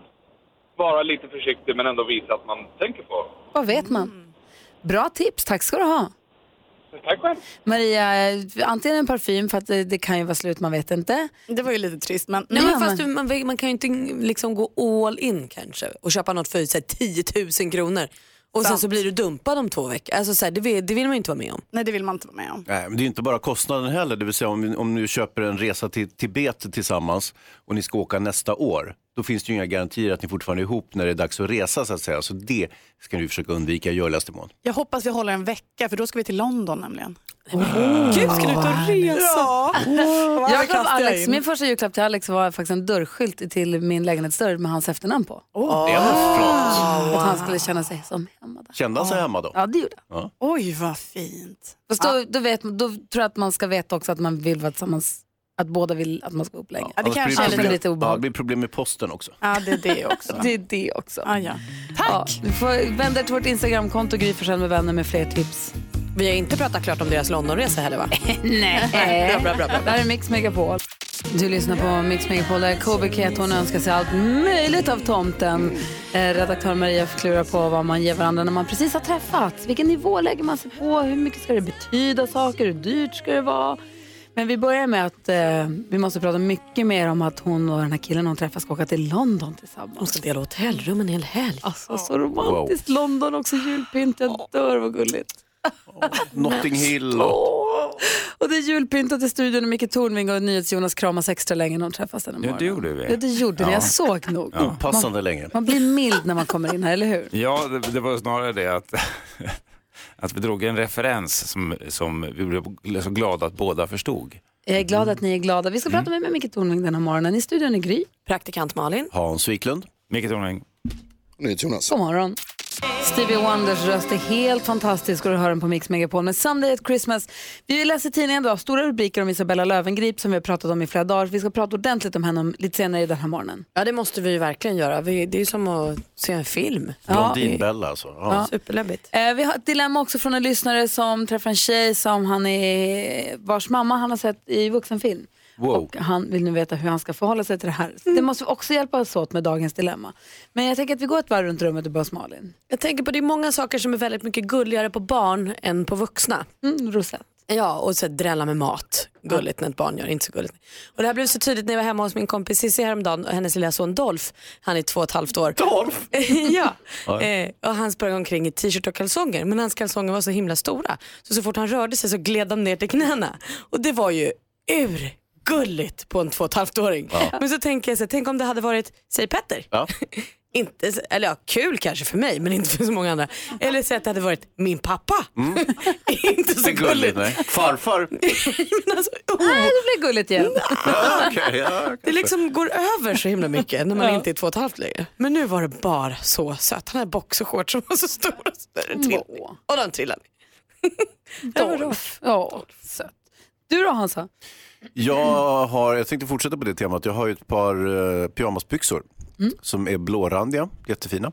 vara lite försiktig men ändå visa att man tänker på. Vad vet man? Bra tips, tack ska du ha. Tack själv. Maria, eh, antingen en parfym för att det, det kan ju vara slut, man vet inte. Det var ju lite trist men... Nej, men fast du, man, man kan ju inte liksom gå all in kanske och köpa något för så här, 10 000 kronor och sen så blir du dumpad om två veckor. Alltså, så här, det, vill, det vill man ju inte vara med om. Nej, det vill man inte vara med om. Nej, men det är inte bara kostnaden heller. Det vill säga om, om du köper en resa till Tibet tillsammans och ni ska åka nästa år. Då finns det ju inga garantier att ni fortfarande är ihop när det är dags att resa så att säga. Så det ska du försöka undvika i görligaste mån. Jag hoppas vi håller en vecka för då ska vi till London nämligen. Gud, ska du ut och resa? Ja. Jag gav kastar jag Alex, in. min första julklapp till Alex var faktiskt en dörrskylt till min lägenhetsdörr med hans efternamn på. Det var flott. Att han skulle känna sig som hemma där. Kände han sig hemma då? Ja, det gjorde han. Oj, vad fint. Fast då, då, vet, då tror jag att man ska veta också att man vill vara tillsammans, att båda vill att man ska upp länge. Ja, det kanske är problem, lite ja, obehag. det blir problem med posten också. Ja, det är det också. (laughs) Det är det också. Ah, ja. Ja, vi får vända till vårt Instagramkonto, Gry med vänner med fler tips. Vi har inte pratat klart om deras Londonresa heller va? (laughs) Nej. Bra, bra, bra, bra. Det här är Mix Megapol. Du lyssnar på Mix Megapol där Ket, hon önskar sig allt möjligt av tomten. Eh, redaktör Maria förklurar på vad man ger varandra när man precis har träffats. Vilken nivå lägger man sig på? Hur mycket ska det betyda saker? Hur dyrt ska det vara? Men vi börjar med att eh, vi måste prata mycket mer om att hon och den här killen hon träffar ska åka till London tillsammans. De ska dela hotellrum en hel helg. Alltså så romantiskt. London också julpynt. Jag dör vad gulligt. (laughs) Notting Hill och... Och det är julpyntat i studion och Micke Tornving och NyhetsJonas kramas extra länge när de träffas den Ja, imorgon. det gjorde vi. Ja, det gjorde ni. Ja. Jag såg nog. Opassande länge. Man blir mild när man kommer in här, eller hur? (laughs) Ja, det, det var snarare det att, (laughs) att vi drog en referens som, som vi blev så glada att båda förstod. Jag är glad att ni är glada. Vi ska prata med Micke Tornving den här morgonen. I studion är Gry. Praktikant Malin. Hans Wiklund. Micke Tornving. Jonas. God morgon. Stevie Wonders röst är helt fantastisk och du hör den på Mix Megapol. Men Someday at Christmas, vi läser tidningen idag stora rubriker om Isabella Löwengrip som vi har pratat om i flera dagar. Vi ska prata ordentligt om henne om, lite senare i den här morgonen. Ja det måste vi ju verkligen göra. Vi, det är ju som att se en film. Blondinbella alltså. Ja. Ja. Superläbbigt. Eh, vi har ett dilemma också från en lyssnare som träffar en tjej som han är, vars mamma han har sett i vuxenfilm. Wow. Och han vill nu veta hur han ska förhålla sig till det här. Det måste vi också hjälpa oss åt med dagens dilemma. Men jag tänker att vi går ett varv runt rummet och börjar Malin. Jag tänker på det är många saker som är väldigt mycket gulligare på barn än på vuxna. Mm, Rosette. Ja, och så drälla med mat. Gulligt när ett barn gör, inte så gulligt. Och det här blev så tydligt när jag var hemma hos min kompis Cissi häromdagen och hennes lilla son Dolph. Han är två och ett halvt år. Dolph? (laughs) ja. (laughs) Ja. Eh, och han sprang omkring i t-shirt och kalsonger men hans kalsonger var så himla stora. Så så fort han rörde sig så gled de ner till knäna. Och det var ju urgulligt på en två och ett halvt-åring. Ja. Men så tänker jag så här, tänk om det hade varit, säg Petter. Ja. (laughs) Inte, eller ja, kul kanske för mig men inte för så många andra. Eller så att det hade varit min pappa. (laughs) inte så gulligt. gulligt. Nej. Farfar. (laughs) Nej, det blir gulligt igen. Ja, okej, ja, Det liksom går över så himla mycket när man Ja. inte är två och ett halvt längre. Men nu var det bara så sött. Han hade boxershorts som var så stora. Så där. Och den trillade. Bra. Dolph. Ja, sött. Du då Hansa? Jag, har, jag tänkte fortsätta på det temat. Jag har ju ett par uh, pyjamasbyxor som är blårandiga, jättefina.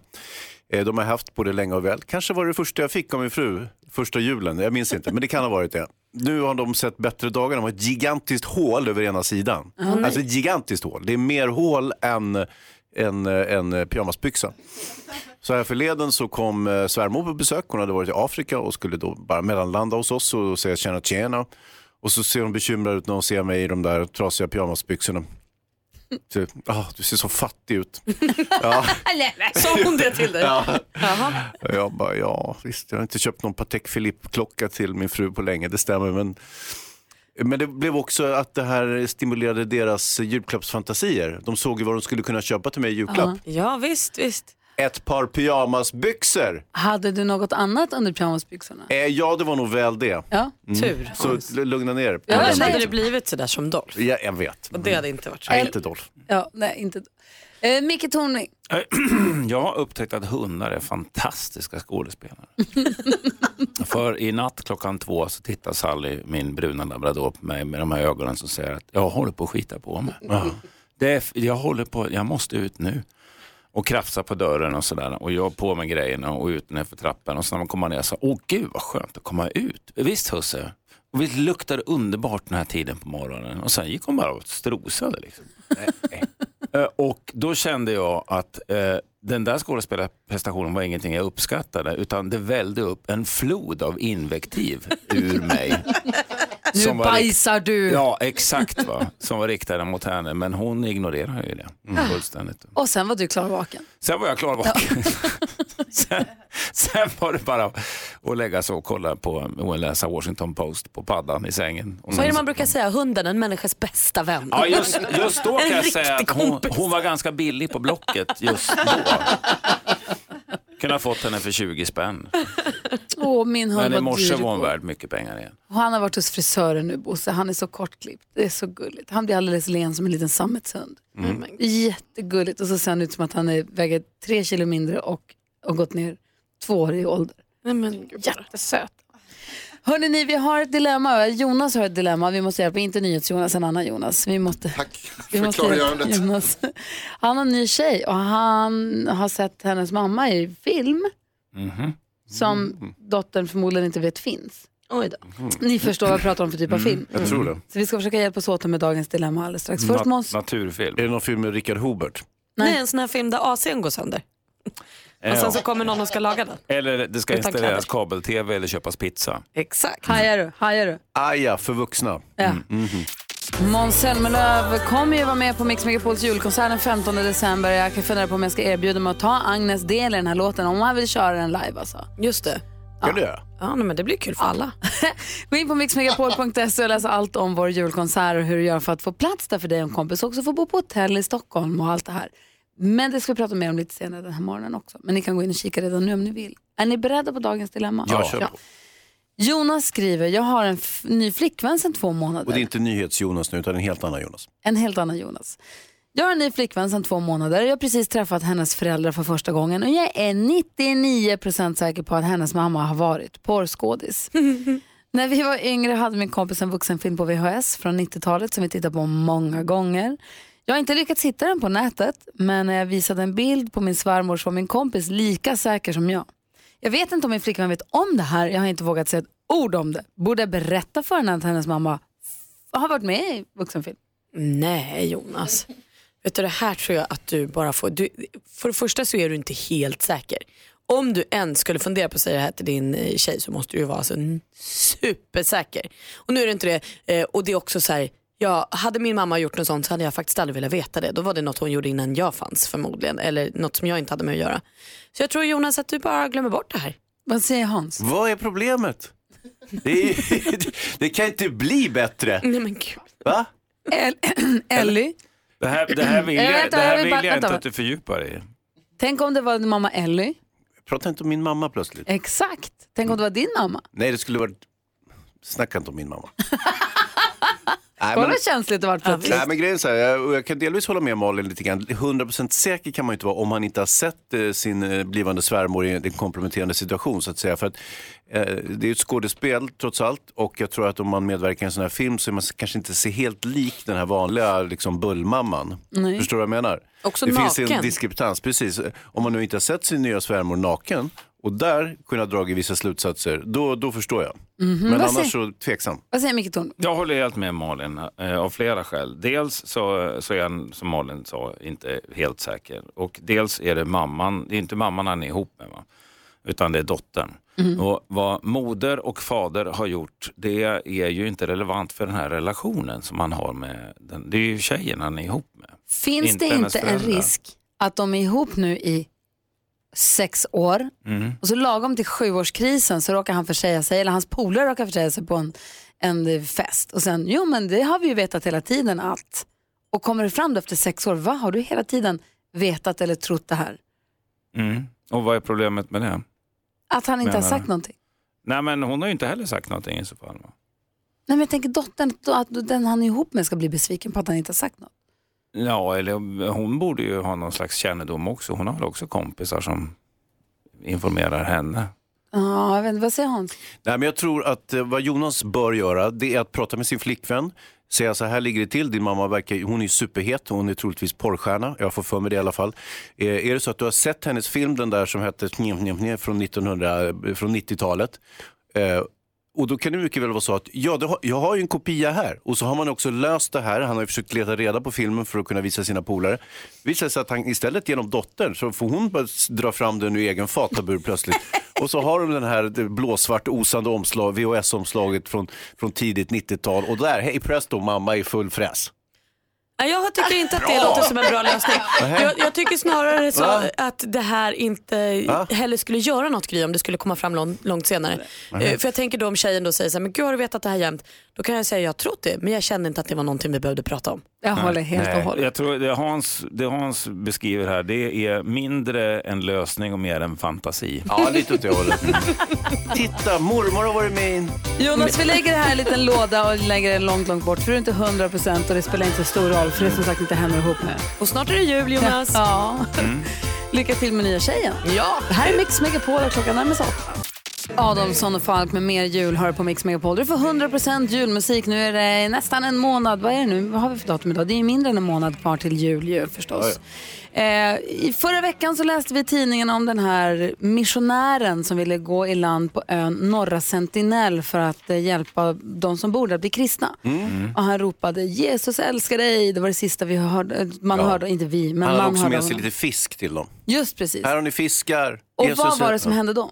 Eh, de har jag haft både länge och väl. Kanske var det första jag fick av min fru, första julen. Jag minns inte, men det kan ha varit det. Nu har de sett bättre dagar. De har ett gigantiskt hål över ena sidan. Nej. alltså ett gigantiskt hål. Det är mer hål än en, en pyjamasbyxa. Så här förleden så kom eh, svärmor på besök. Hon hade varit i Afrika och skulle då bara mellanlanda hos oss och säga tjena tjena. Och så ser hon bekymrad ut när hon ser mig i de där trasiga pyjamasbyxorna. Så, ah, du ser så fattig ut. (laughs) Ja. Sa hon det till dig? Ja. Jag bara, ja visst, jag har inte köpt någon Patek Philippe-klocka till min fru på länge, det stämmer. Men, men det blev också att det här stimulerade deras julklappsfantasier. De såg ju vad de skulle kunna köpa till mig i julklapp. Ja visst, visst. Ett par pyjamasbyxor. Hade du något annat under pyjamasbyxorna? Eh, ja, det var nog väl det. Ja. Tur. Så l- lugna ner er på Ja, den Annars hade det blivit sådär som Dolph. Ja, jag vet. Och det hade inte varit så. Nej, inte Dolph. Ja, nej, inte. Eh, Micke Tornving. (clears throat) Jag har upptäckt att hundar är fantastiska skådespelare. (laughs) För i natt klockan två så tittar Sally, min bruna labrador, på mig med de här ögonen som säger att jag håller på att skita på mig. Det är, jag håller på, jag måste ut nu. Och krafsar på dörren och sådär. Och jag på med grejerna och ut för trappan. Och så när man kommer ner så, åh gud vad skönt att komma ut. Visst husse? Och visst luktar det underbart den här tiden på morgonen. Och sen gick hon bara och strosade. Liksom. Eh, Och då kände jag att eh, den där skådespelarprestationen var ingenting jag uppskattade utan det vällde upp en flod av invektiv ur mig. Nu bajsar du. Ja, exakt. Va? Som var riktade mot henne, men hon ignorerar ju det mm. fullständigt. Och sen var du klar och vaken. Sen var jag klar vaken. (laughs) sen, sen var det bara att lägga sig och kolla på och läsa Washington Post på paddan i sängen. Så är det man brukar säga, hunden en människas bästa vän. Ja, just, just då (laughs) kan En jag säga att hon, hon var ganska billig på Blocket just då. (laughs) Kunde ha fått henne för 20 spänn. (laughs) Åh, min hund Men i var morse dyr var hon igår. värd mycket pengar igen. Och Han har varit hos frisören nu, Bosse. Han är så kortklippt. Det är så gulligt. Han blir alldeles len som en liten sammetshund. Mm. Jättegulligt. Och så ser han ut som att han är, väger tre kilo mindre och har gått ner två år i ålder. Jättesöt. Hörrni, ni, vi har ett dilemma. Jonas har ett dilemma. Vi måste hjälpa, inte NyhetsJonas, en annan Jonas. Vi måste, Tack vi för måste klargörandet. Jonas. Han har en ny tjej och han har sett hennes mamma i film Mhm. som dottern förmodligen inte vet finns. Oj då. Ni förstår vad jag pratar om för typ av film. Jag tror det. Så vi ska försöka hjälpas åt med dagens dilemma alldeles strax. Först måste... Naturfilm. Är det någon film med Richard Hobert? Nej. en sån här film där AC'n går sönder. Och sen så kommer någon och ska laga den. Eller det ska Utan installeras kabel-tv eller köpas pizza. Exakt. Hajar du? Hajar du? Aja, för vuxna. Ja. Mhm. Måns Zelmerlöw kommer ju vara med på Mix Megapols julkonsert den 15 december. Jag kan fundera på om jag ska erbjuda mig att ta Agnes del i den här låten om han vill köra den live alltså. Just det. Kan du göra? Ja, men det blir kul för alla. (laughs) Gå in på mixmegapol.se och läs allt om vår julkonsert och hur du gör för att få plats där för dig och en kompis. Också få bo på hotell i Stockholm och allt det här. Men det ska vi prata mer om lite senare den här morgonen också. Men ni kan gå in och kika redan nu om ni vill. Är ni beredda på dagens dilemma? Ja, kör på. Jonas skriver, jag har en f- ny flickvän sedan två månader. Och det är inte NyhetsJonas nu, utan en helt annan Jonas. En helt annan Jonas. Jag har en ny flickvän sedan två månader. Jag har precis träffat hennes föräldrar för första gången och jag är 99% säker på att hennes mamma har varit porrskådis. (laughs) När vi var yngre hade min kompis en vuxenfilm på VHS från 90-talet som vi tittade på många gånger. Jag har inte lyckats hitta den på nätet men när jag visade en bild på min svärmor så var min kompis lika säker som jag. Jag vet inte om min flickvän vet om det här. Jag har inte vågat säga ett ord om det. Borde jag berätta för henne att hennes mamma har varit med i vuxenfilm? Nej Jonas. Vet du det här tror jag att du bara får, du, för det första så är du inte helt säker. Om du ens skulle fundera på att säga det här till din eh, tjej så måste du ju vara alltså supersäker. Och nu är det inte det, eh, och det är också så här, ja, hade min mamma gjort något sånt så hade jag faktiskt aldrig velat veta det. Då var det något hon gjorde innan jag fanns förmodligen, eller något som jag inte hade med att göra. Så jag tror Jonas att du bara glömmer bort det här. Vad säger Hans? Vad är problemet? Det, är, (laughs) det kan inte bli bättre. Nej men gud. Va? (clears throat) Ellie, Det här, det här vill (clears throat) jag, det här vill jag inte att du fördjupar dig i. tänk om det var mamma Ellie. Prata inte om min mamma plötsligt. Exakt. Tänk om det var din mamma. Nej, det skulle vara... Snacka inte om min mamma. (laughs) Nej, Kolla men- vad känsligt det var plötsligt. Nej men grejen så här, jag, jag kan delvis hålla med Malin lite grann. 100% säker kan man inte vara om man inte har sett eh, sin eh, blivande svärmor i en komprometterande situation så att säga. För att, eh, det är ett skådespel trots allt och jag tror att om man medverkar i en sån här film så är man kanske inte ser helt lik den här vanliga liksom, bullmamman. Nej. Förstår du vad jag menar? Också det finns en naken. diskrepans, precis. Om man nu inte har sett sin nya svärmor naken och där kunna dra vissa slutsatser, då, då förstår jag. Mhm, Men vad annars säger- så tveksam. Vad säger Micke Torn? Jag håller helt med Malin eh, av flera skäl. Dels så, så är han, som Malin sa, inte helt säker. Och dels är det mamman, det är inte mamman han är ihop med, va? utan det är dottern. Mm. Och vad moder och fader har gjort, det är ju inte relevant för den här relationen som han har med den. Det är ju tjejen han är ihop med. Finns det hennes inte en risk att de är ihop nu i sex år Mm. och så lagom till sjuårskrisen så råkar han försäga sig, eller hans polare råkar försäga sig på en, en fest och sen, jo men det har vi ju vetat hela tiden allt. Och kommer det fram då efter sex år, vad har du hela tiden vetat eller trott det här? Mm. Och vad är problemet med det? Att han inte har Menar sagt du? någonting. Nej men hon har ju inte heller sagt någonting i så fall. Nej men jag tänker dottern, att den han är ihop med ska bli besviken på att han inte har sagt något. Ja, eller hon borde ju ha någon slags kännedom också. Hon har väl också kompisar som informerar henne. Ja, jag vet inte, vad säger Hans? Nej, men jag tror att eh, vad Jonas bör göra det är att prata med sin flickvän. Säga så här ligger det till, din mamma verkar, hon är superhet, hon är troligtvis porrstjärna, jag får för mig det i alla fall. Eh, är det så att du har sett hennes film, den där som hette från, 1900, eh, från 90-talet. Eh, och då kan det mycket väl vara så att ja, har, jag har ju en kopia här och så har man också löst det här. Han har ju försökt leta reda på filmen för att kunna visa sina polare. Visar sig att han istället genom dottern så får hon bara dra fram den ur egen fatabur plötsligt. (laughs) Och så har de den här blåsvart osande omslag, VHS-omslaget från, från tidigt 90-tal och där, hej presto, mamma i full fräs. Jag tycker inte att det Bra! låter som en bra lösning. (laughs) Jag, jag tycker snarare så Va? att det här inte Va? heller skulle göra något Gry om det skulle komma fram långt, långt senare. Eh, För jag tänker då om tjejen då säger så här, men gud har du vetat det här jämt? Då kan jag säga jag trott det men jag kände inte att det var någonting vi behövde prata om. Jag håller helt Nej, och hållet. Jag tror det Hans, det Hans beskriver här, det är mindre en lösning och mer en fantasi. Ja, lite åt det hållet. (laughs) Titta, mormor har varit med i en... Jonas, vi lägger det här i en liten låda och lägger den långt, långt bort. För du är inte 100 procent och det spelar inte så stor roll för det är som sagt inte henne ihop med. Och snart är det jul (laughs) Jonas. Ja. Lycka till med nya tjejen. Ja. Det här är Mix Megapol och klockan närmar sig åtta. Adolfsson och Falk med mer jul hör på Mix Megapol. Du får 100% julmusik. Nu är det nästan en månad. Vad är det nu? Vad har vi för datum idag? Det är mindre än en månad kvar till jul ju förstås. Eh, I förra veckan så läste vi i tidningen om den här missionären som ville gå i land på ön Norra Sentinell för att eh, hjälpa de som bor där att bli kristna. Och han ropade Jesus älskar dig. Det var det sista vi hörde. Man Ja. hörde, inte vi, men Han hade man också hörde med sig honom. lite fisk till dem. Just precis. Här har ni fiskar. Och Jesus vad var det som hände då?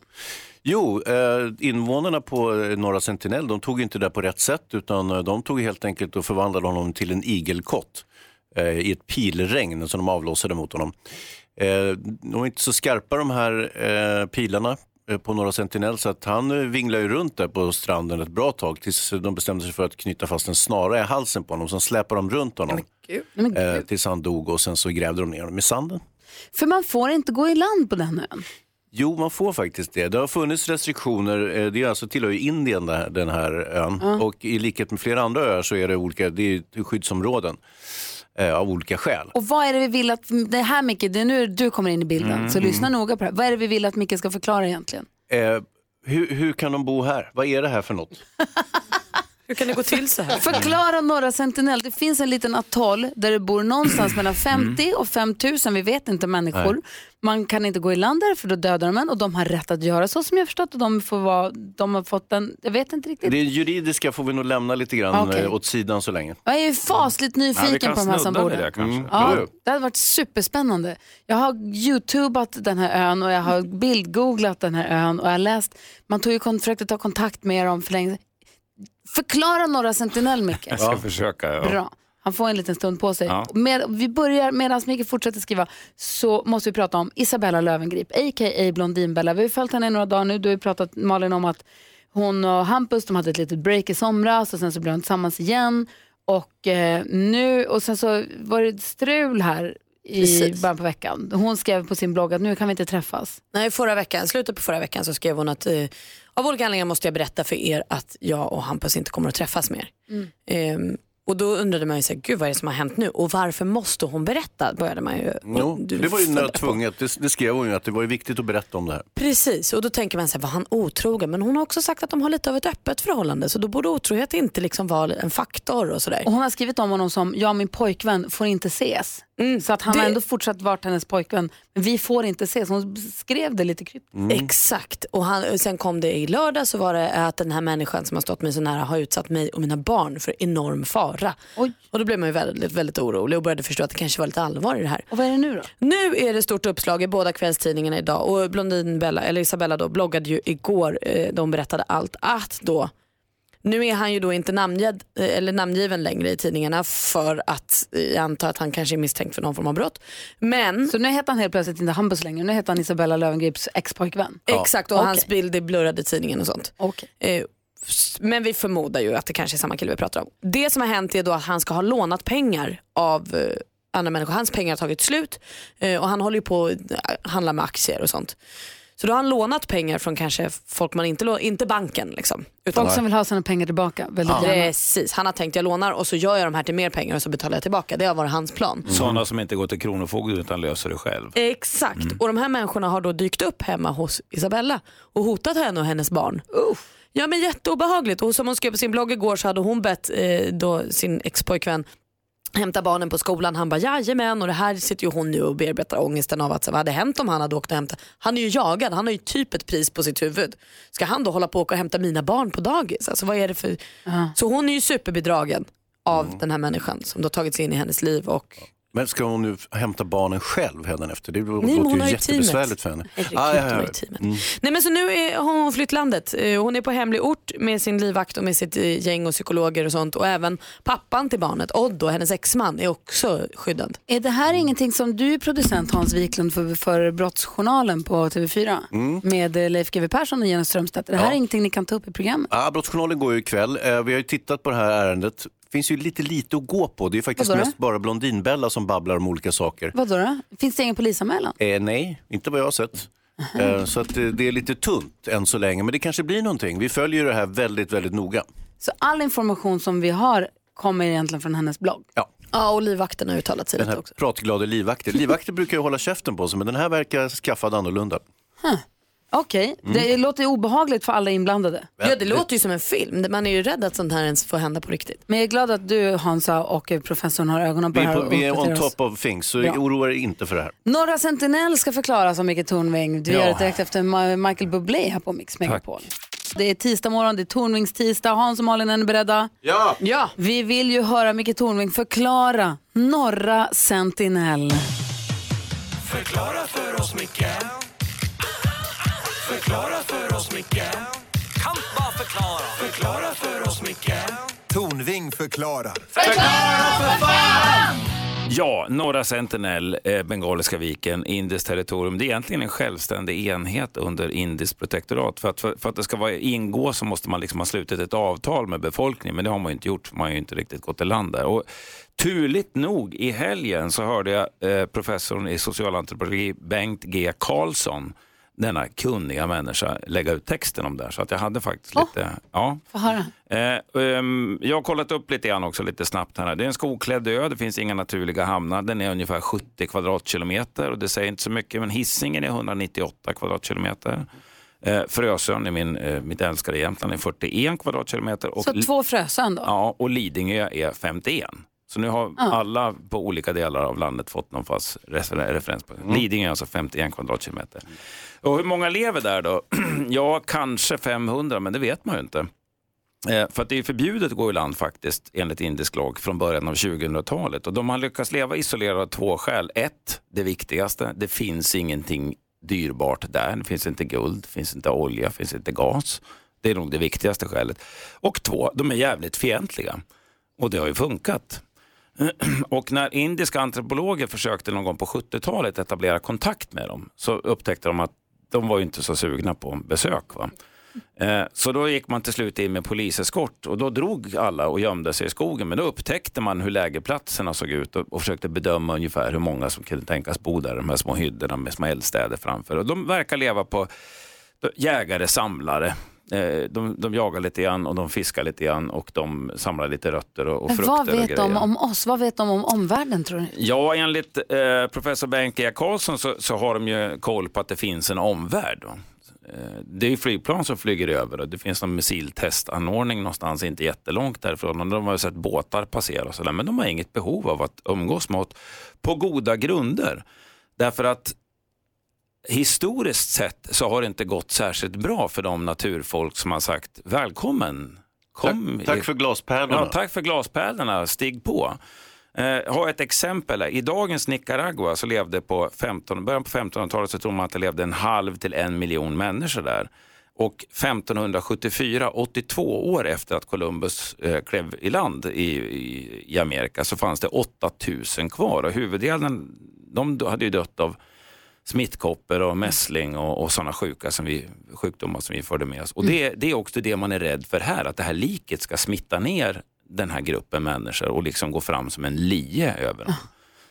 Jo, eh, invånarna på eh, Norra Sentinell de tog inte det på rätt sätt utan eh, de tog helt enkelt och förvandlade honom till en igelkott i ett pilregn som de avlossade mot honom. De var inte så skarpa de här pilarna på Norra Sentinell så att han vinglade ju runt där på stranden ett bra tag tills de bestämde sig för att knyta fast en snara i halsen på honom. Sen släpade de runt honom Men eh, tills han dog och sen så grävde de ner honom i sanden. För man får inte gå i land på den ön. Jo, man får faktiskt det. Det har funnits restriktioner. eh, Det är alltså tillhör ju Indien den här ön. Ja. Och i likhet med flera andra öar så är det olika det är skyddsområden eh, av olika skäl. Och vad är det vi vill att, det här Micke, det är nu du kommer in i bilden, Mm, så mm. lyssna noga på det här. Vad är det vi vill att Micke ska förklara egentligen? Eh, hur, hur kan de bo här? Vad är det här för något? (laughs) Hur kan det gå till så här? (laughs) Förklara norra Sentinel. Det finns en liten atoll där det bor någonstans mellan 50 och 5000, vi vet inte människor. Nej. Man kan inte gå i land där för då dödar de en och de har rätt att göra så som jag förstått och de, får vara, de har fått en, jag vet inte riktigt. Det juridiska får vi nog lämna lite grann Okej. eh, åt sidan så länge. Jag är fasligt nyfiken kan på de här som bor där. Mm. Ja, det hade varit superspännande. Jag har youtubat den här ön och jag har bildgooglat den här ön och jag har läst, man tog ju försökte ta kontakt med dem för länge Förklara Norra Sentinel Micke. Jag ska försöka. Ja. Bra. Han får en liten stund på sig. Ja. Med, vi börjar, medan Micke fortsätter skriva, så måste vi prata om Isabella Löwengrip, a.k.a. Blondinbella. Vi har följt henne i några dagar nu. Du har ju pratat Malin om att hon och Hampus de hade ett litet break i somras och sen så blev de tillsammans igen. Och eh, nu, och sen så var det strul här i Precis. början på veckan. Hon skrev på sin blogg att nu kan vi inte träffas. Nej, förra veckan, slutet på förra veckan så skrev hon att eh, av olika anledningar måste jag berätta för er att jag och Hampus inte kommer att träffas mer. Ehm, och då undrade man ju så här, gud vad är det som har hänt nu och varför måste hon berätta? Började man ju. Jo, det var ju funderade nöd tvunget. Det, det skrev hon ju att det var ju viktigt att berätta om det här. Precis, och då tänker man så här, var han otrogen? Men hon har också sagt att de har lite av ett öppet förhållande så då borde otrohet inte liksom vara en faktor och sådär. Och hon har skrivit om honom som, jag och min pojkvän får inte ses. Så att han det- har ändå fortsatt varit hennes pojkvän, men vi får inte ses. Hon skrev det lite kryptiskt. Exakt, och han, sen kom det i lördag så var det att den här människan som har stått mig så nära har utsatt mig och mina barn för enorm fara. Och då blev man ju väldigt, väldigt orolig och började förstå att det kanske var lite allvar i det här. Och vad är det nu då? Nu är det stort uppslag i båda kvällstidningarna idag och Blondin Bella, eller Isabella då, bloggade ju igår, eh, de berättade allt, att då nu är han ju då inte namngiven, eller namngiven längre i tidningarna för att eh, jag antar att han kanske är misstänkt för någon form av brott. Men... Så nu heter han helt plötsligt inte Hampus längre, nu heter han Isabella Lövengrips expojkvän. Exakt, och Okej. hans bild är blurrad i tidningen och sånt. Eh, s- Men vi förmodar ju att det kanske är samma kille vi pratar om. Det som har hänt är då att han ska ha lånat pengar av eh, andra människor. Hans pengar har tagit slut eh, och han håller ju på att handla med aktier och sånt. Så då har han lånat pengar från kanske folk man inte, lå- inte banken. Liksom, utan Folk som vill ha sina pengar tillbaka väldigt gärna. Precis, han har tänkt jag lånar och så gör jag de här till mer pengar och så betalar jag tillbaka. Det har varit hans plan. Sådana som inte går till Kronofogden utan löser det själv. Exakt, och de här människorna har då dykt upp hemma hos Isabella och hotat henne och hennes barn. Ja men jätteobehagligt och som hon skrev på sin blogg igår så hade hon bett eh, då sin expojkvän hämta barnen på skolan. Han bara jajamän och det här sitter ju hon nu och bearbetar ångesten av att så, vad hade hänt om han hade åkt och hämtat. Han är ju jagad, han har ju typ ett pris på sitt huvud. Ska han då hålla på och åka och hämta mina barn på dagis? Alltså, vad är det för... Så hon är ju superbedragen av den här människan som då tagit sig in i hennes liv och Men ska hon nu hämta barnen själv hädanefter? Det låter hon ju jättebesvärligt för henne. Ah, ja, ja. Mm. Nej men så nu har hon flytt landet. Eh, Hon är på hemlig ort med sin livvakt och med sitt eh, gäng och psykologer och sånt. Och även pappan till barnet, Odd och hennes exman är också skyddad. Är det här ingenting som du är producent Hans Wiklund för, för Brottsjournalen på TV4 Mm. med eh, Leif GW Persson och Jenny Strömstedt? Är det här Ja. ingenting ni kan ta upp i programmet? Ja, Brottsjournalen går ju ikväll. Vi har ju tittat på det här ärendet. Det finns ju lite lite att gå på. Det är faktiskt Vadå då? mest bara Blondinbella som babblar om olika saker. Vadå då? Finns det ingen polisanmälan? Eh, nej, inte vad jag har sett. Eh, så att eh, det är lite tunt än så länge, men det kanske blir någonting. Vi följer det här väldigt, väldigt noga. Så all information som vi har kommer egentligen från hennes blogg? Ja. Ja, och livvakten har uttalat sig Den lite här också. pratglade livvakter. Livvakter brukar ju hålla käften på sig, men den här verkar skaffad annorlunda. Okej, Mm. det låter obehagligt för alla inblandade. Ja, det låter ju som en film. Man är ju rädd att sånt här ens får hända på riktigt. Men jag är glad att du Hansa och professorn har ögonen på Vi det är, här på, vi är on top of things, så Bra. oroa er inte för det här. Norra Sentinel ska förklaras av Micke Tornving. Du Ja. gör det direkt efter Michael Bublé här på Mix Megapol. Det är tisdag morgon, det är Tornvings tisdag. Hans och Malin, är ni beredda? Ja! ja! Vi vill ju höra Micke Tornving förklara Norra Sentinel. Förklara för oss, Micke Förklara för oss, Micke Kan bara förklara Förklara för oss, Micke Tornving förklarar. Förklara för fan! Ja, norra Sentinel, eh, Bengaliska viken, indiskt territorium. Det är egentligen en självständig enhet under indiskt protektorat. För att, för, för att det ska vara, ingå så måste man liksom ha slutit ett avtal med befolkningen, men det har man ju inte gjort, man har ju inte riktigt gått i land där. Och, turligt nog, i helgen så hörde jag eh, professorn i socialantropologi Bengt G Karlsson, denna kunniga människa, lägga ut texten om det här. Så att jag hade faktiskt lite... Ja. Få höra. Eh, ehm, jag har kollat upp lite grann också, lite snabbt här. Det är en skogklädd ö, det finns inga naturliga hamnar. Den är ungefär 70 kvadratkilometer och det säger inte så mycket, men hissingen är 198 kvadratkilometer. Eh, Frösön i min, eh, mitt älskade Jämtland är 41 kvadratkilometer. Och, Så två Frösön då? Ja, och Lidingö är 51. Så nu har Ja. alla på olika delar av landet fått någon fast refer- referens. på Lidingö är alltså 51 kvadratkilometer. Och hur många lever där då? (clears throat) ja, kanske 500, men det vet man ju inte. Eh, för att det är förbjudet att gå i land faktiskt enligt indisk lag från början av 2000-talet. Och de har lyckats leva isolerade av två skäl. Ett, det viktigaste, det finns ingenting dyrbart där. Det finns inte guld, det finns inte olja, det finns inte gas. Det är nog det viktigaste skälet. Och två, de är jävligt fientliga. Och det har ju funkat. (clears throat) Och när indiska antropologer försökte någon gång på 70-talet etablera kontakt med dem så upptäckte de att de var inte så sugna på besök. Va? Eh, så då gick man till slut in med poliseskort och då drog alla och gömde sig i skogen. Men då upptäckte man hur lägerplatserna såg ut och, och försökte bedöma ungefär hur många som kunde tänkas bo där. De här små hyddorna med små eldstäder framför. Och de verkar leva på jägare, samlare. Eh, De, de jagar lite grann och de fiskar lite grann och de samlar lite rötter och, och Men frukter vad och vet de grejer. om oss? Vad vet de om omvärlden tror ni? Ja, enligt eh, professor Bengt E. Karlsson så, så har de ju koll på att det finns en omvärld. Då. Eh, det är flygplan som flyger över och det finns en missiltestanordning någonstans inte jättelångt därifrån. Och de har ju sett båtar passera och sådär, men de har inget behov av att umgås med oss på goda grunder. Därför att historiskt sett så har det inte gått särskilt bra för de naturfolk som har sagt välkommen. Kom Tack- tack för glaspärlorna. Ja, tack för glaspärlorna, stig på. Eh, har ett exempel. I dagens Nicaragua så levde på 15, början på 1500-talet så tror man att det levde en halv till en miljon människor där. Och 1574, 82 år efter att Columbus eh, klev i land i, i, i Amerika så fanns det 8000 kvar och huvuddelen de hade ju dött av smittkoppor och mässling och, och sådana sjuka som vi, sjukdomar som vi förde med oss. Och det, det är också det man är rädd för här, att det här liket ska smitta ner den här gruppen människor och liksom gå fram som en lie över dem.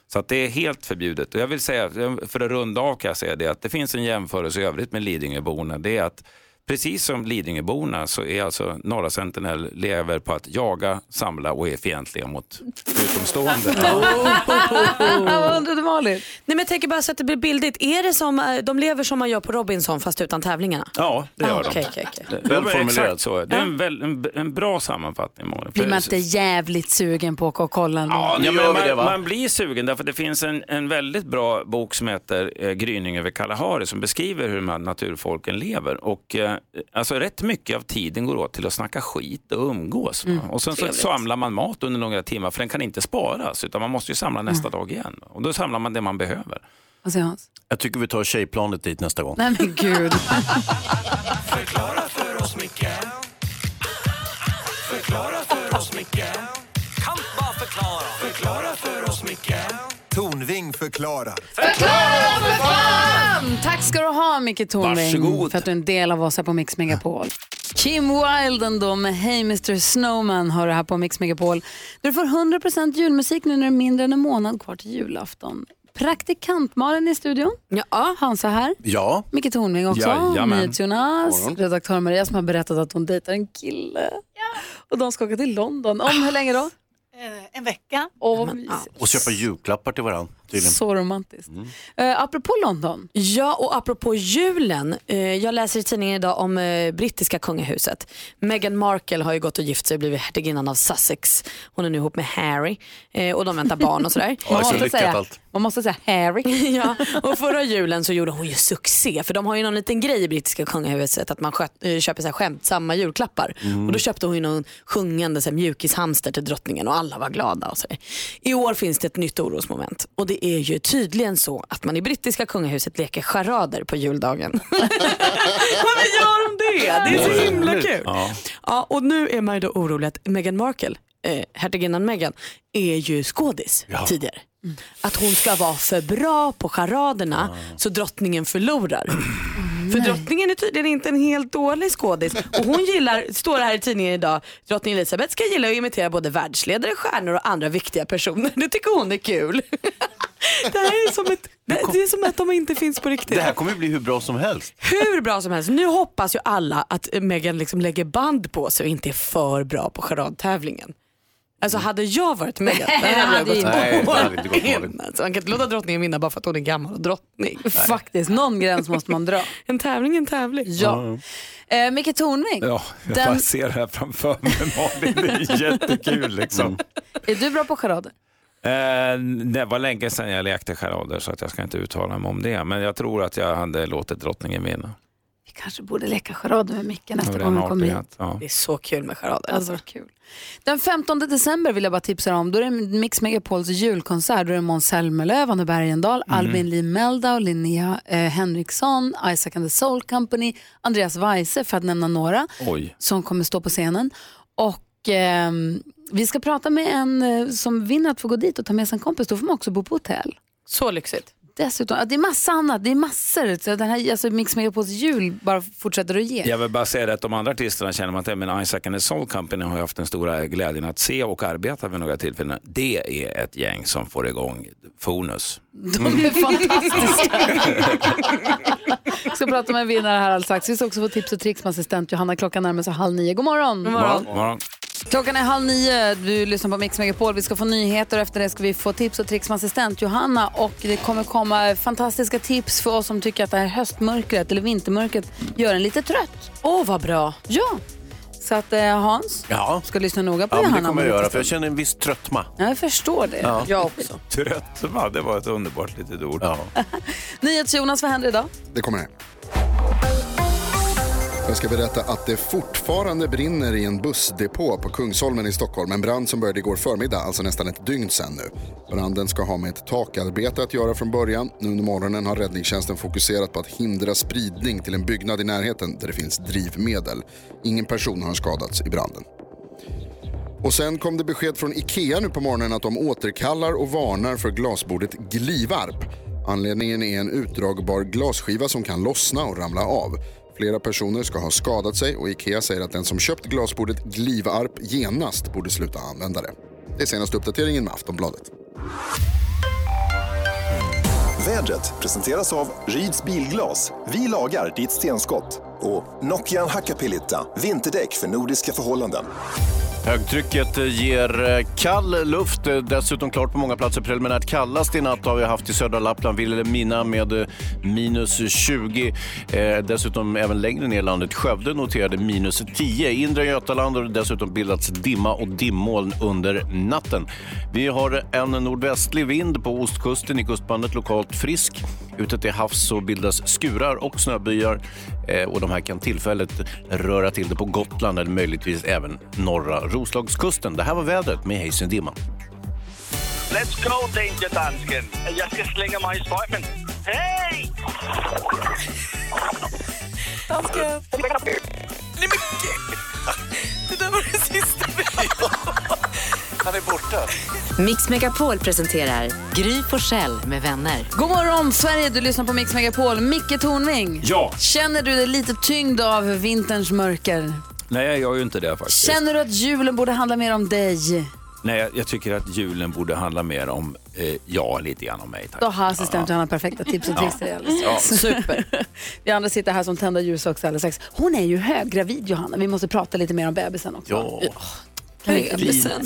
Så att det är helt förbjudet. Och jag vill säga, för att runda av kan jag säga det, att det finns en jämförelse i övrigt med Lidingöborna. Det är att precis som Lidingöborna så är alltså Norra Sentinel lever på att jaga, samla och är fientliga mot utomstående. (laughs) Vad undrade Malin? Nej, men jag tänker bara så att det blir bildigt. Är det som, eh, de lever som man gör på Robinson fast utan tävlingarna? Ja, det gör Ah, de. det är Välformulerat så. Det är en, väl, en, en bra sammanfattning. Malin. Blir För- man inte jävligt sugen på att kolla ändå? Ja, nu men man, det, man blir sugen därför att det finns en, en väldigt bra bok som heter eh, Gryning över Kalahari som beskriver hur de här naturfolken lever. Och, eh, alltså, rätt mycket av tiden går åt till att snacka skit och umgås. Mm, och sen så trevligt. samlar man mat under några timmar för den kan inte sparas utan man måste ju samla nästa Mm. dag igen. Och då samlar man det man behöver. Vad säger Hans? Jag tycker vi tar tjejplanet dit nästa gång. Nej men gud. (laughs) Förklara för oss, Micke Förklara för oss, Micke Kan bara förklara Förklara för oss, Micke förklarar. Förklara för fan! Tack ska du ha Micke Tornving Varsågod. för att du är en del av oss här på Mix Megapol. Kim Wilden då med Hey Mr Snowman har du här på Mix Megapol. Du får 100% julmusik nu när det är mindre än en månad kvar till julafton. Praktikant Malin i studion. Ja. Hansa här. Ja, Micke Tornving också. NyhetsJonas. Redaktör Maria som har berättat att hon dejtar en kille. Och de ska åka till London. Om hur länge då? En vecka. Åh, vad mysigt. och köpa julklappar till varandra tydligen. Så romantiskt. Eh, apropå London. Ja, och apropå julen. Eh, jag läser i tidningen idag om eh, brittiska kungahuset. Meghan Markle har ju gått och gift sig och blivit hertiginnan av Sussex. Hon är nu ihop med Harry eh, och de väntar barn och sådär. (laughs) Så måste lyckat säga, allt. man måste säga Harry. (laughs) ja, (laughs) och förra julen så gjorde hon ju succé för de har ju någon liten grej i brittiska kungahuset att man sköt, eh, köper så här skämtsamma julklappar. Och då köpte hon ju någon sjungande så här, mjukishamster till drottningen och alla var glada. Och så där. I år finns det ett nytt orosmoment och det är ju tydligen så att man i brittiska kungahuset leker charader på juldagen. (laughs) Varför gör de det? Det är så himla kul. Ja. Ja, och nu är man ju då orolig att Meghan Markle, eh, hertiginnan Meghan, är ju skådis tidigare. Att hon ska vara för bra på charaderna så drottningen förlorar. (clears throat) För drottningen är tydligen inte en helt dålig skådis. Och hon gillar, står här i tidningen idag, drottning Elizabeth ska gilla att imitera både världsledare, stjärnor och andra viktiga personer. Det tycker hon är kul. (laughs) Det här är som, ett, det det är som att de inte finns på riktigt Det här kommer bli hur bra som helst. hur bra som helst. Nu hoppas ju alla att Meghan liksom lägger band på sig och inte är för bra på charadtävlingen. Alltså hade jag varit med, (laughs) Nej, det hade inte. Nej, det hade inte gått in. Malin. Alltså, man kan inte låta drottningen vinna bara för att hon är gammal och drottning. Faktiskt, någon gräns måste man dra. (laughs) En tävling är en tävling. Ja. Eh, Micke Tornving, Ja, jag Den- bara ser det här framför mig Malin. Det är jättekul liksom. (laughs) är du bra på charader? Eh, det var länge sedan jag lekte charader så att jag ska inte uttala mig om det. Men jag tror att jag hade låtit drottningen vinna. Kanske borde leka charader med Micke nästa gång han kommer hit. Ja. Det är så kul med charader. Alltså, kul. Den 15 december vill jag bara tipsa om. Då är det Mix Megapols julkonsert. Då är det Måns Zelmerlöw, Anna Bergendahl, Mm. Albin Lee Meldau, Linnea eh, Henriksson, Isaac and the Soul Company, Andreas Weise för att nämna några Oj. som kommer stå på scenen. Och ehm, vi ska prata med en eh, som vinner att få gå dit och ta med sig en kompis. Då får man också bo på hotell. Så lyxigt. Dessutom, det är massa annat, det är massor. Så den här, alltså Mix Megapols jul bara fortsätter att ge. Jag vill bara säga det att de andra artisterna känner man till, men Isaac and the Soul Company har jag haft den stora glädjen att se och arbeta vid några tillfällen. Det är ett gäng som får igång Fonus. De är fantastiska. Vi (laughs) ska prata med en vinnare här alldeles strax. Vi ska också få tips och tricks med assistent Johanna. Klockan närmar sig halv nio. God morgon. God Morgon. Morgon. Klockan är halv nio. Du lyssnar på Mix Megapol. Vi ska få nyheter och efter det ska vi få tips och tricks med assistent Johanna. Och det kommer komma fantastiska tips för oss som tycker att det här höstmörkret eller vintermörkret gör en lite trött. Åh, vad bra. Ja. Så att eh, Hans Ja, ska lyssna noga på ja Johanna. det kommer om jag göra för jag känner en viss tröttma. Ja, jag förstår det. Ja. Jag också. (laughs) Tröttma, det var ett underbart litet ord. Ja. (laughs) NyhetsJonas, vad händer idag? Det kommer här. Jag ska berätta att det fortfarande brinner i en bussdepå på Kungsholmen i Stockholm. En brand som började igår förmiddag, alltså nästan ett dygn sedan nu. Branden ska ha med ett takarbete att göra från början. Nu under morgonen har räddningstjänsten fokuserat på att hindra spridning till en byggnad i närheten där det finns drivmedel. Ingen person har skadats i branden. Och sen kom det besked från IKEA nu på morgonen att de återkallar och varnar för glasbordet Glivarp. Anledningen är en utdragbar glasskiva som kan lossna och ramla av. Flera personer ska ha skadat sig och IKEA säger att den som köpt glasbordet Glivarp genast borde sluta använda det. Det är senaste uppdateringen med Aftonbladet. Vädret presenteras av Ryds Bilglas. Vi lagar ditt stenskott. Och Nokian Hakkapeliitta. Vinterdäck för nordiska förhållanden. Högtrycket ger eh, kall luft, eh, dessutom klart på många platser preliminärt kallast i natt har vi haft i södra Lappland, Vilhelmina med eh, minus 20. Eh, dessutom även längre ner i landet, Skövde noterade minus 10. I inre Götaland har det dessutom bildats dimma och dimmoln under natten. Vi har en nordvästlig vind på ostkusten i kustbandet, lokalt frisk. Ute till havs så bildas skurar och snöbyar och de här kan tillfälligt röra till det på Gotland eller möjligtvis även norra Roslagskusten. Det här var vädret med Haysen Dimma. Let's go, Danger Dansken! Jag ska slänga mig i strömmen. Hej! Dansken! (laughs) Nej men! Det där var det sista vi Han är borta. Mix Megapol presenterar Gry Forssell med vänner. God morgon Sverige, du lyssnar på Mix Megapol. Micke Tornving. Ja. Känner du dig lite tyngd av vinterns mörker? Nej, jag gör ju inte det faktiskt. Känner du att julen borde handla mer om dig? Nej, jag, tycker att julen borde handla mer om, eh, ja, lite grann om mig. Tack. Då har assistent Johanna perfekta tips och tricks till dig Ja. Super. (laughs) Vi andra sitter här som tända ljus också alldeles strax. Hon är ju höggravid Johanna. Vi måste prata lite mer om bebisen också. Ja. Bebisen.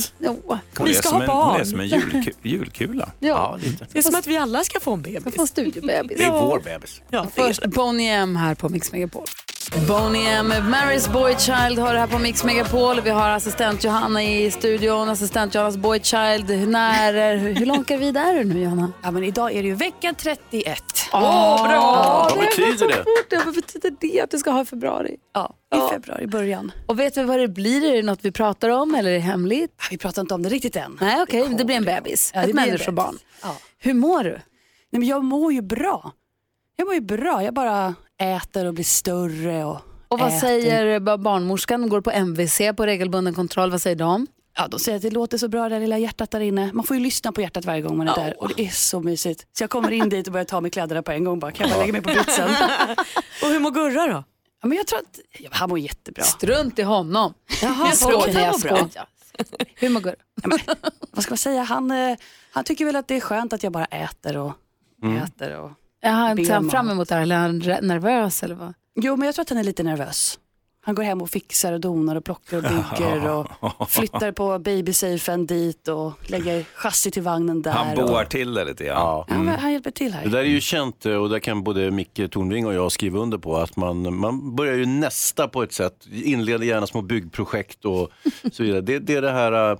Hon Vi ska ha en, hon är barn. som en julku, julkula. (laughs) Ja. lite. Det är som att vi alla ska få en bebis. Jag får en studiebebis. Det är vår bebis. Ja, Först Boney M här på Mix Megapol. Boney M, Marys Boy Child har det här på Mix Megapol. Vi har assistent Johanna i studion, assistent Johannas Boy Child. När, hur långt är vi där nu Johanna? Ja, men idag är det ju vecka 31. Åh, bra! Vad betyder det? det? Vad betyder det att du ska ha i februari? Ja, i februari, i början. Och vet vi vad det blir? Är det något vi pratar om eller är det hemligt? Vi pratar inte om det riktigt än. Nej, okej, det blir en bebis. Ja, det Ett blir en människobarn. Ja. Hur mår du? Nej, men jag mår ju bra. Jag mår ju bra. Jag bara äter och blir större. Och, Och vad äter. säger ba- barnmorskan? Går på MVC på regelbunden kontroll. Vad säger de? Ja, de säger att det låter så bra det där lilla hjärtat där inne. Man får ju lyssna på hjärtat varje gång man är där och det är så mysigt. Så jag kommer in dit och börjar ta med kläderna på en gång bara. Kan jag bara lägga mig på britsen? (laughs) Och hur mår Gurra då? Ja, men jag tror att ja, han mår jättebra. Strunt i honom. Jaha, jag förlåt, skojar, han mår bra. Hur mår Gurra? Vad ska man säga? Han, eh, han tycker väl att det är skönt att jag bara äter och Mm. äter. Och... Är han ser han fram emot det här eller är han nervös eller vad? Jo, men jag tror att han är lite nervös. Han går hem och fixar och donar och plockar och bygger (laughs) och flyttar på babysafen dit och lägger chassi till vagnen där. Han och... boar till det lite. Ja, men han hjälper till här. Det där är ju känt eh, och där kan både Micke Tornving och jag skriva under på att man, man börjar ju nästa på ett sätt, inleder gärna små byggprojekt och så vidare. Det, det är det här, eh,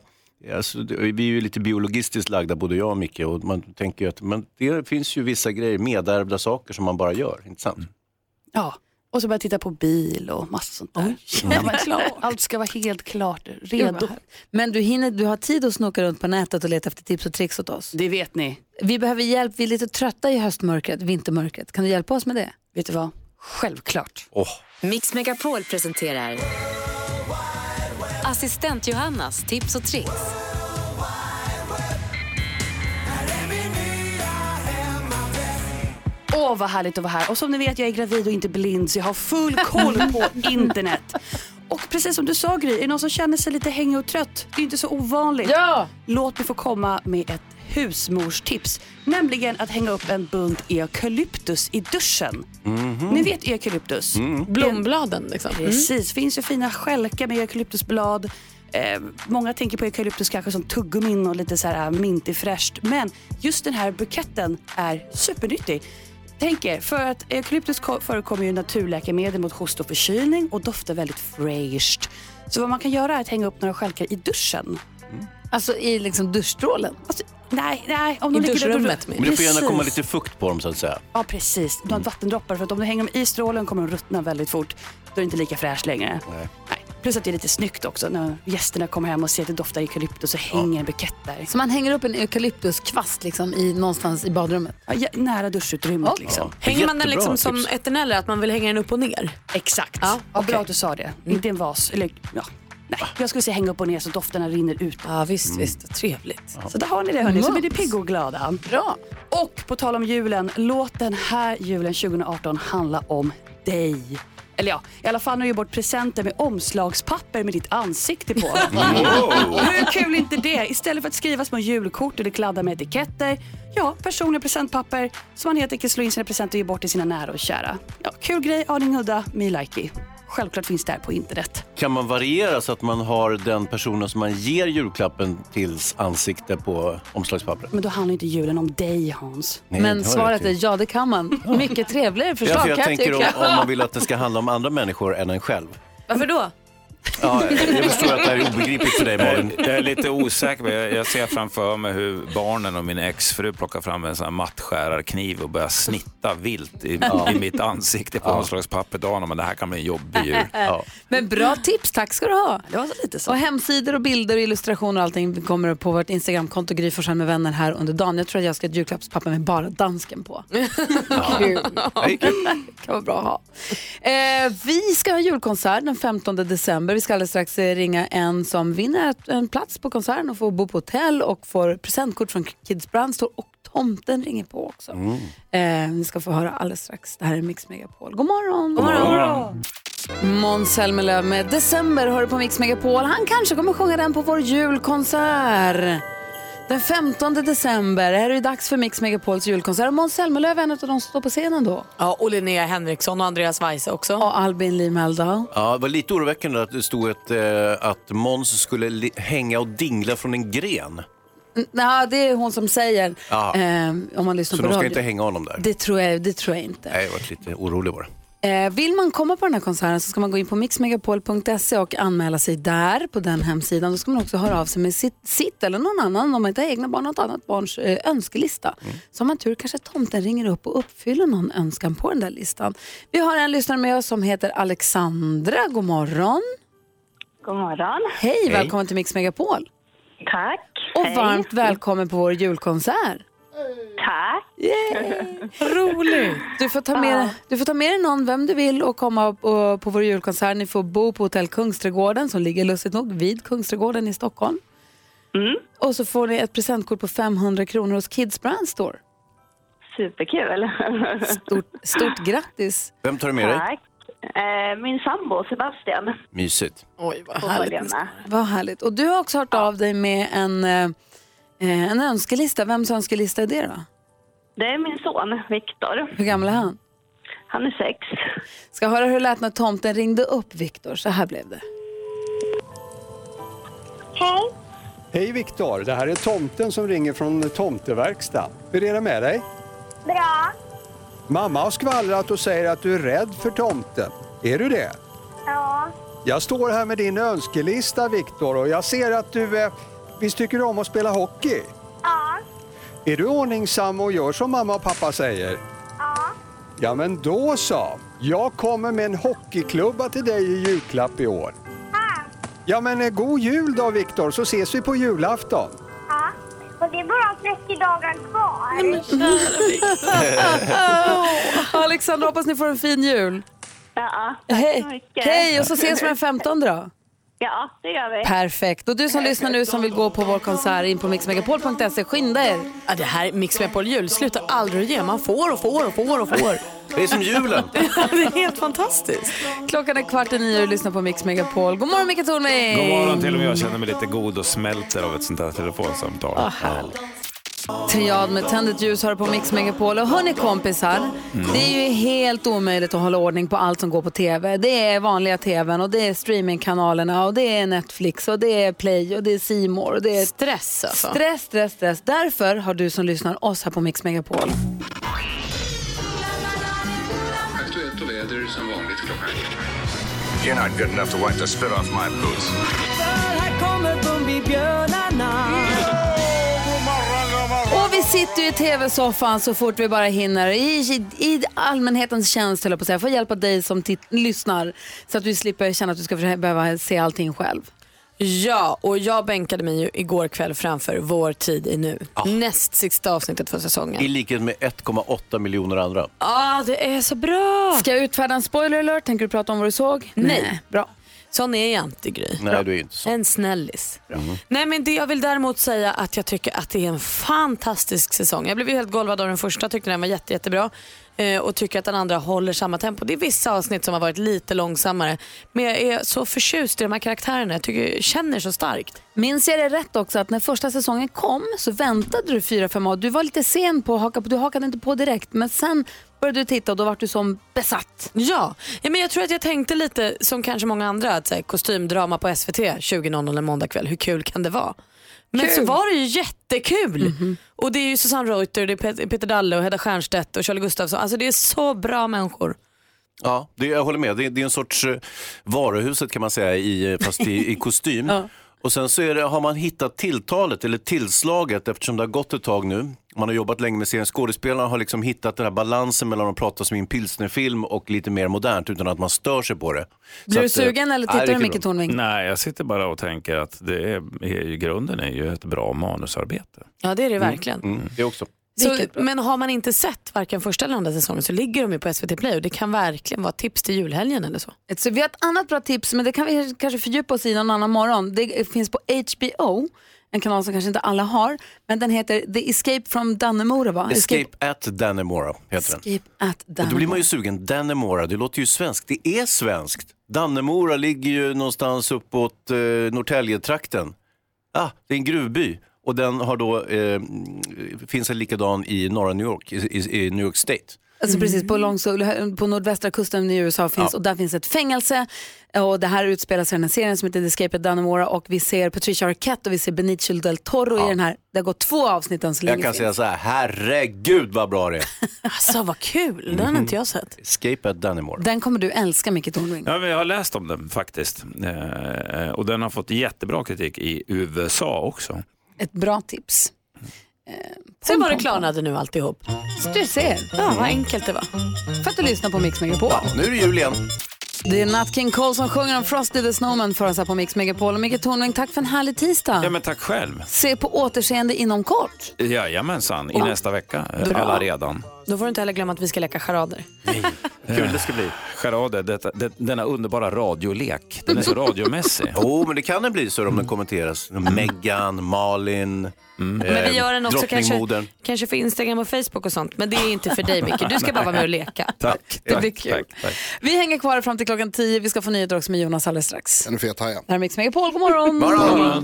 alltså, vi är ju lite biologistiskt lagda både jag och Micke och man tänker ju att men det finns ju vissa grejer, medärvda saker som man bara gör, inte sant? Ja, och så börjar jag titta på bil och massa sånt där. Ja, men Allt ska vara helt klart, redo. Men du, hinner, du har tid att snoka runt på nätet och leta efter tips och tricks åt oss. Det vet ni. Vi behöver hjälp, vi är lite trötta i höstmörkret, vintermörkret. Kan du hjälpa oss med det? Vet du vad? Självklart. Mix Megapol presenterar Assistent Johannas tips och tricks. Åh, vad härligt att vara här. Och som ni vet, jag är gravid och inte blind så jag har full koll på (laughs) internet. Och precis som du sa Gry, är det någon som känner sig lite hängig och trött? Det är inte så ovanligt. Ja! Låt mig få komma med ett husmorstips. Nämligen att hänga upp en bunt eukalyptus i duschen. Ni vet eukalyptus? Blombladen liksom. Precis, finns ju fina stjälkar med eukalyptusblad. Eh, många tänker på eukalyptus kanske som tuggummin och lite så här äh, mintig fräscht. Men just den här buketten är supernyttig. Tänk er, för att eukalyptus ko- förekommer ju naturläkemedel mot hosta och förkylning och doftar väldigt fräscht. Så vad man kan göra är att hänga upp några stjälkar i duschen. Alltså i liksom duschstrålen? Alltså, nej, nej. Om I de ligger där- duschrummet Men det får gärna komma lite fukt på dem så att säga. Ja, precis. Några vattendroppar. För att om du hänger dem i strålen kommer de ruttna väldigt fort. Då är det inte lika fräscht längre. Nej. Nej. Plus att det är lite snyggt också när gästerna kommer hem och ser att det doftar eukalyptus och hänger en bukett där. Så man hänger upp en eukalyptuskvast liksom i, någonstans i badrummet? Ja, ja, nära duschutrymmet liksom. Hänger man den liksom som tips. eterneller, att man vill hänga den upp och ner? Exakt. Ja, Ja, okej. Bra att du sa det. Inte en vas. Eller, ja. Nej, jag skulle säga hänga upp och ner så dofterna rinner ut. Ja visst, visst. Trevligt. Så där har ni det hörni, så blir ni pigga och glada. Bra. Och på tal om julen, låt den här julen 2018 handla om dig. Eller ja, i alla fall när du ger bort presenter med omslagspapper med ditt ansikte på. (laughs) Hur kul är inte det? Istället för att skriva små julkort eller kladda med etiketter. Ja, personliga presentpapper som man helt enkelt slår in sina presenter och ger bort till sina nära och kära. Ja, kul grej, aning udda, me likey. Självklart finns det här på internet. Kan man variera så att man har den personen som man ger julklappen tills ansikte på omslagspappret? Men då handlar inte julen om dig Hans. Nej, Men svaret är ja, det kan man. Mycket trevligare Ja, förslag för jag kan tänker om, om man vill att det ska handla om andra människor än en själv. Varför då? Ja, (laughs) jag förstår att det här är obegripligt för dig Jag Malin. är, jag är lite osäker, men jag, jag ser framför mig hur barnen och min exfru plockar fram en sån här mattskärarkniv och börjar snitta vilt i, i mitt ansikte på. Ja. Men det här kan bli en jobbig jul. (laughs) Ja. Men bra tips, tack ska du ha. Det var så lite så. Och hemsidor och bilder och illustrationer och allting kommer på vårt Instagramkonto Gry Forssell med vänner här under dagen. Jag tror att jag ska ha ett julklappspapper med bara dansken på. (laughs) Kul. Det kan vara bra att ha. Eh, vi ska ha julkonsert den 15 december. Vi ska alldeles strax eh, ringa en som vinner en plats på konserten och får bo på hotell och får presentkort från Kids Brand Store och tomten ringer på också. Eh, vi ska få höra alldeles strax. Det här är Mix Megapol. God morgon! God morgon! Måns Zelmerlöw med December hör du på Mix Megapol. Han kanske kommer sjunga den på vår julkonsert. Den 15 december är det dags för Mix Megapols julkonsert. Måns Zelmerlöw är en av de som står på scenen då. Ja, och Linnea Henriksson och Andreas Weise också. Och Albin Lee Meldau. Ja, det var lite oroväckande att det stod ett, eh, att Måns skulle hänga och dingla från en gren. Nej, det är hon som säger. Eh, om man lyssnar Så på de ska radio. inte hänga honom där. Det tror jag, det tror jag inte. Nej, jag var lite orolig bara. Eh, vill man komma på den här konserten så ska man gå in på mixmegapol.se och anmäla sig där på den hemsidan. Då ska man också höra av sig med sitt, sitt eller någon annan, om man inte har egna barn, något annat barns eh, önskelista. Så om man tur kanske tomten ringer upp och uppfyller någon önskan på den där listan. Vi har en lyssnare med oss som heter Alexandra. God morgon. God morgon. Hej, Hej. välkommen till Mix Megapol. Tack. Och Hej. varmt välkommen på vår julkonsert. Tack. Roligt! Du får, ta med, du får ta med dig någon, vem du vill, och komma på, på vår julkonsert. Ni får bo på hotell Kungsträdgården som ligger lustigt nog vid Kungsträdgården i Stockholm. Och så får ni ett presentkort på 500 kronor hos Kids Brand Store. Superkul. Stort, stort grattis! Vem tar du med dig? Tack. Eh, min sambo Sebastian. Mysigt. Oj, vad med. Vad härligt. Och du har också hört av dig med en, eh, eh, en önskelista. Vems önskelista är det då? Det är min son Viktor. Hur gammal är han? Han är sex. Ska höra hur det lät när tomten ringde upp Viktor. Så här blev det. Hej. Hej Viktor, det här är tomten som ringer från tomteverkstan. Hur är det med dig? Bra. Mamma har skvallrat och säger att du är rädd för tomten. Är du det? Ja. Jag står här med din önskelista Viktor och jag ser att du eh, visst tycker du om att spela hockey? Ja. Är du ordningsam och gör som mamma och pappa säger? Ja. Ja men då så. Jag kommer med en hockeyklubba till dig i julklapp i år. Ja men eh, god jul då Viktor så ses vi på julafton. Ja. Och det är bara 30 dagar kvar. (laughs) Alexandra, hoppas ni får en fin jul. Ja, tack så Hej. mycket. Hej, och så ses vi den 15 då. Ja, det gör vi. Perfekt. Och du som lyssnar nu som vill gå på vår konsert in på mixmegapol.se, skynda er. Ja, det här Mix Megapol jul slutar aldrig att ge. Man får och får och får och får. (laughs) Det är som julen. (laughs) det är helt fantastiskt. Klockan är kvart i nio och du lyssnar på Mix Megapol. God morgon Micke Tornving! God morgon, till och med jag känner mig lite god och smälter av ett sånt här telefonsamtal. Vad härligt. Triad med tändet ljus har på Mix Megapol. Och hörni kompisar, Mm. det är ju helt omöjligt att hålla ordning på allt som går på tv. Det är vanliga tvn och det är streamingkanalerna och det är Netflix och det är Play och det är More och det är stress alltså. Stress, stress, stress. Därför har du som lyssnar oss här på Mix Megapol. Aktuellt och väder som vanligt klockan You're not good enough to wipe the spit off my boots. Här kommer Bumbibjörnarna. Sitter ju i tv-soffan så fort vi bara hinner i, i, i allmänhetens tjänst höll jag på att säga. För att hjälpa dig som titt- lyssnar så att du slipper känna att du ska behöva se allting själv. Ja, och jag bänkade mig ju igår kväll framför Vår tid är nu. Näst sista avsnittet för säsongen. I likhet med 1,8 miljoner andra. ah, det är så bra! Ska jag utfärda en spoiler alert? Tänker du prata om vad du såg? Nej. Bra. Sån är jag inte Gry. Nej, du är inte så. En snällis. Mm. Nej men det jag vill däremot säga att jag tycker att det är en fantastisk säsong. Jag blev ju helt golvad av den första, tyckte den var jätte, jättebra. Eh, och tycker att den andra håller samma tempo. Det är vissa avsnitt som har varit lite långsammare. Men jag är så förtjust i de här karaktärerna. Jag tycker, känner så starkt. Minns jag det rätt också att när första säsongen kom så väntade du fyra, fem år. Du var lite sen på att haka på, du hakade inte på direkt. Men sen började du titta och då var du som besatt. Ja, ja men jag tror att jag tänkte lite som kanske många andra att så här, kostymdrama på SVT 20.00 en måndagkväll, hur kul kan det vara? Men Kul. så var det ju jättekul. Och det är ju Susanne Reuter, det är Pet- Peter Dalle och Hedda Stiernstedt och Charlie Gustafsson. Alltså det är så bra människor. Ja, det, jag håller med. Det, det är en sorts eh, varuhuset kan man säga, i, eh, fast i, i kostym. (laughs) Och sen så är det, har man hittat tilltalet eller tillslaget eftersom det har gått ett tag nu. Man har jobbat länge med serien. Skådespelarna har liksom hittat den här balansen mellan att prata som i en pilsnerfilm och lite mer modernt utan att man stör sig på det. Blir Så du att, eh, sugen eller tittar du bra. Tornving? Nej, jag sitter bara och tänker att det är, grunden är ju ett bra manusarbete. Ja det är det verkligen. Mm, det också. Så, men har man inte sett varken första eller andra säsongen så ligger de ju på SVT Play och det kan verkligen vara tips till julhelgen eller så. Så vi har ett annat bra tips, men det kan vi kanske fördjupa oss i någon annan morgon. Det finns på HBO, en kanal som kanske inte alla har, men den heter The Escape from Dannemora va? Escape at Dannemora heter den. Escape at Och då blir Dannemora. man ju sugen. Dannemora, det låter ju svenskt. Det är svenskt. Dannemora ligger ju någonstans uppåt eh, Norrtäljetrakten. Ah, det är en gruvby. Och den har då, eh, finns en likadan i norra New York, i, i, i New York State. Alltså precis på, långs, på nordvästra kusten i USA finns Ja. och där finns ett fängelse och det här utspelar sig i den här serien som heter The Escape at Dannemora och vi ser Patricia Arquette och vi ser Benicio del Toro i den här. Det har gått två avsnitt än så länge. Jag kan finns. säga så här, herregud vad bra det är. (laughs) Alltså vad kul, den har inte jag sett. Escape at Dannemora. Den kommer du älska Micke Tornving. Ja, vi har läst om den faktiskt. Eh, och den har fått jättebra kritik i USA också. Ett bra tips. Sen var det klarnade nu alltihop. Du ser. Ja, vad enkelt det var. För att du lyssnar på Mix Megapol. Nu är det jul igen. Det är Nat King Cole som sjunger om Frosty the Snowman för oss här på Mix Megapol. Och Micke Tornving, tack för en härlig tisdag. Ja, men tack själv. Se på återseende inom kort. Jajamensan, i Ja. nästa vecka. eh, Bra. Alla redan. Då får du inte heller glömma att vi ska leka charader. (laughs) Kul det ska bli. Charader, detta, det, denna underbara radiolek. Den är så radiomässig. (laughs) Jo, men det kan den bli så om den kommenteras. Meghan, Malin, eh, Men vi gör den också kanske, kanske för Instagram och Facebook och sånt. Men det är inte för dig Micke. Du ska bara vara med och leka. (laughs) Tack. Det blir tack, kul. tack, tack. Vi hänger kvar fram till klockan 10. Vi ska få nyheter också med Jonas alldeles strax. En fet haja. Här är Mix Megapol. God morgon. morgon.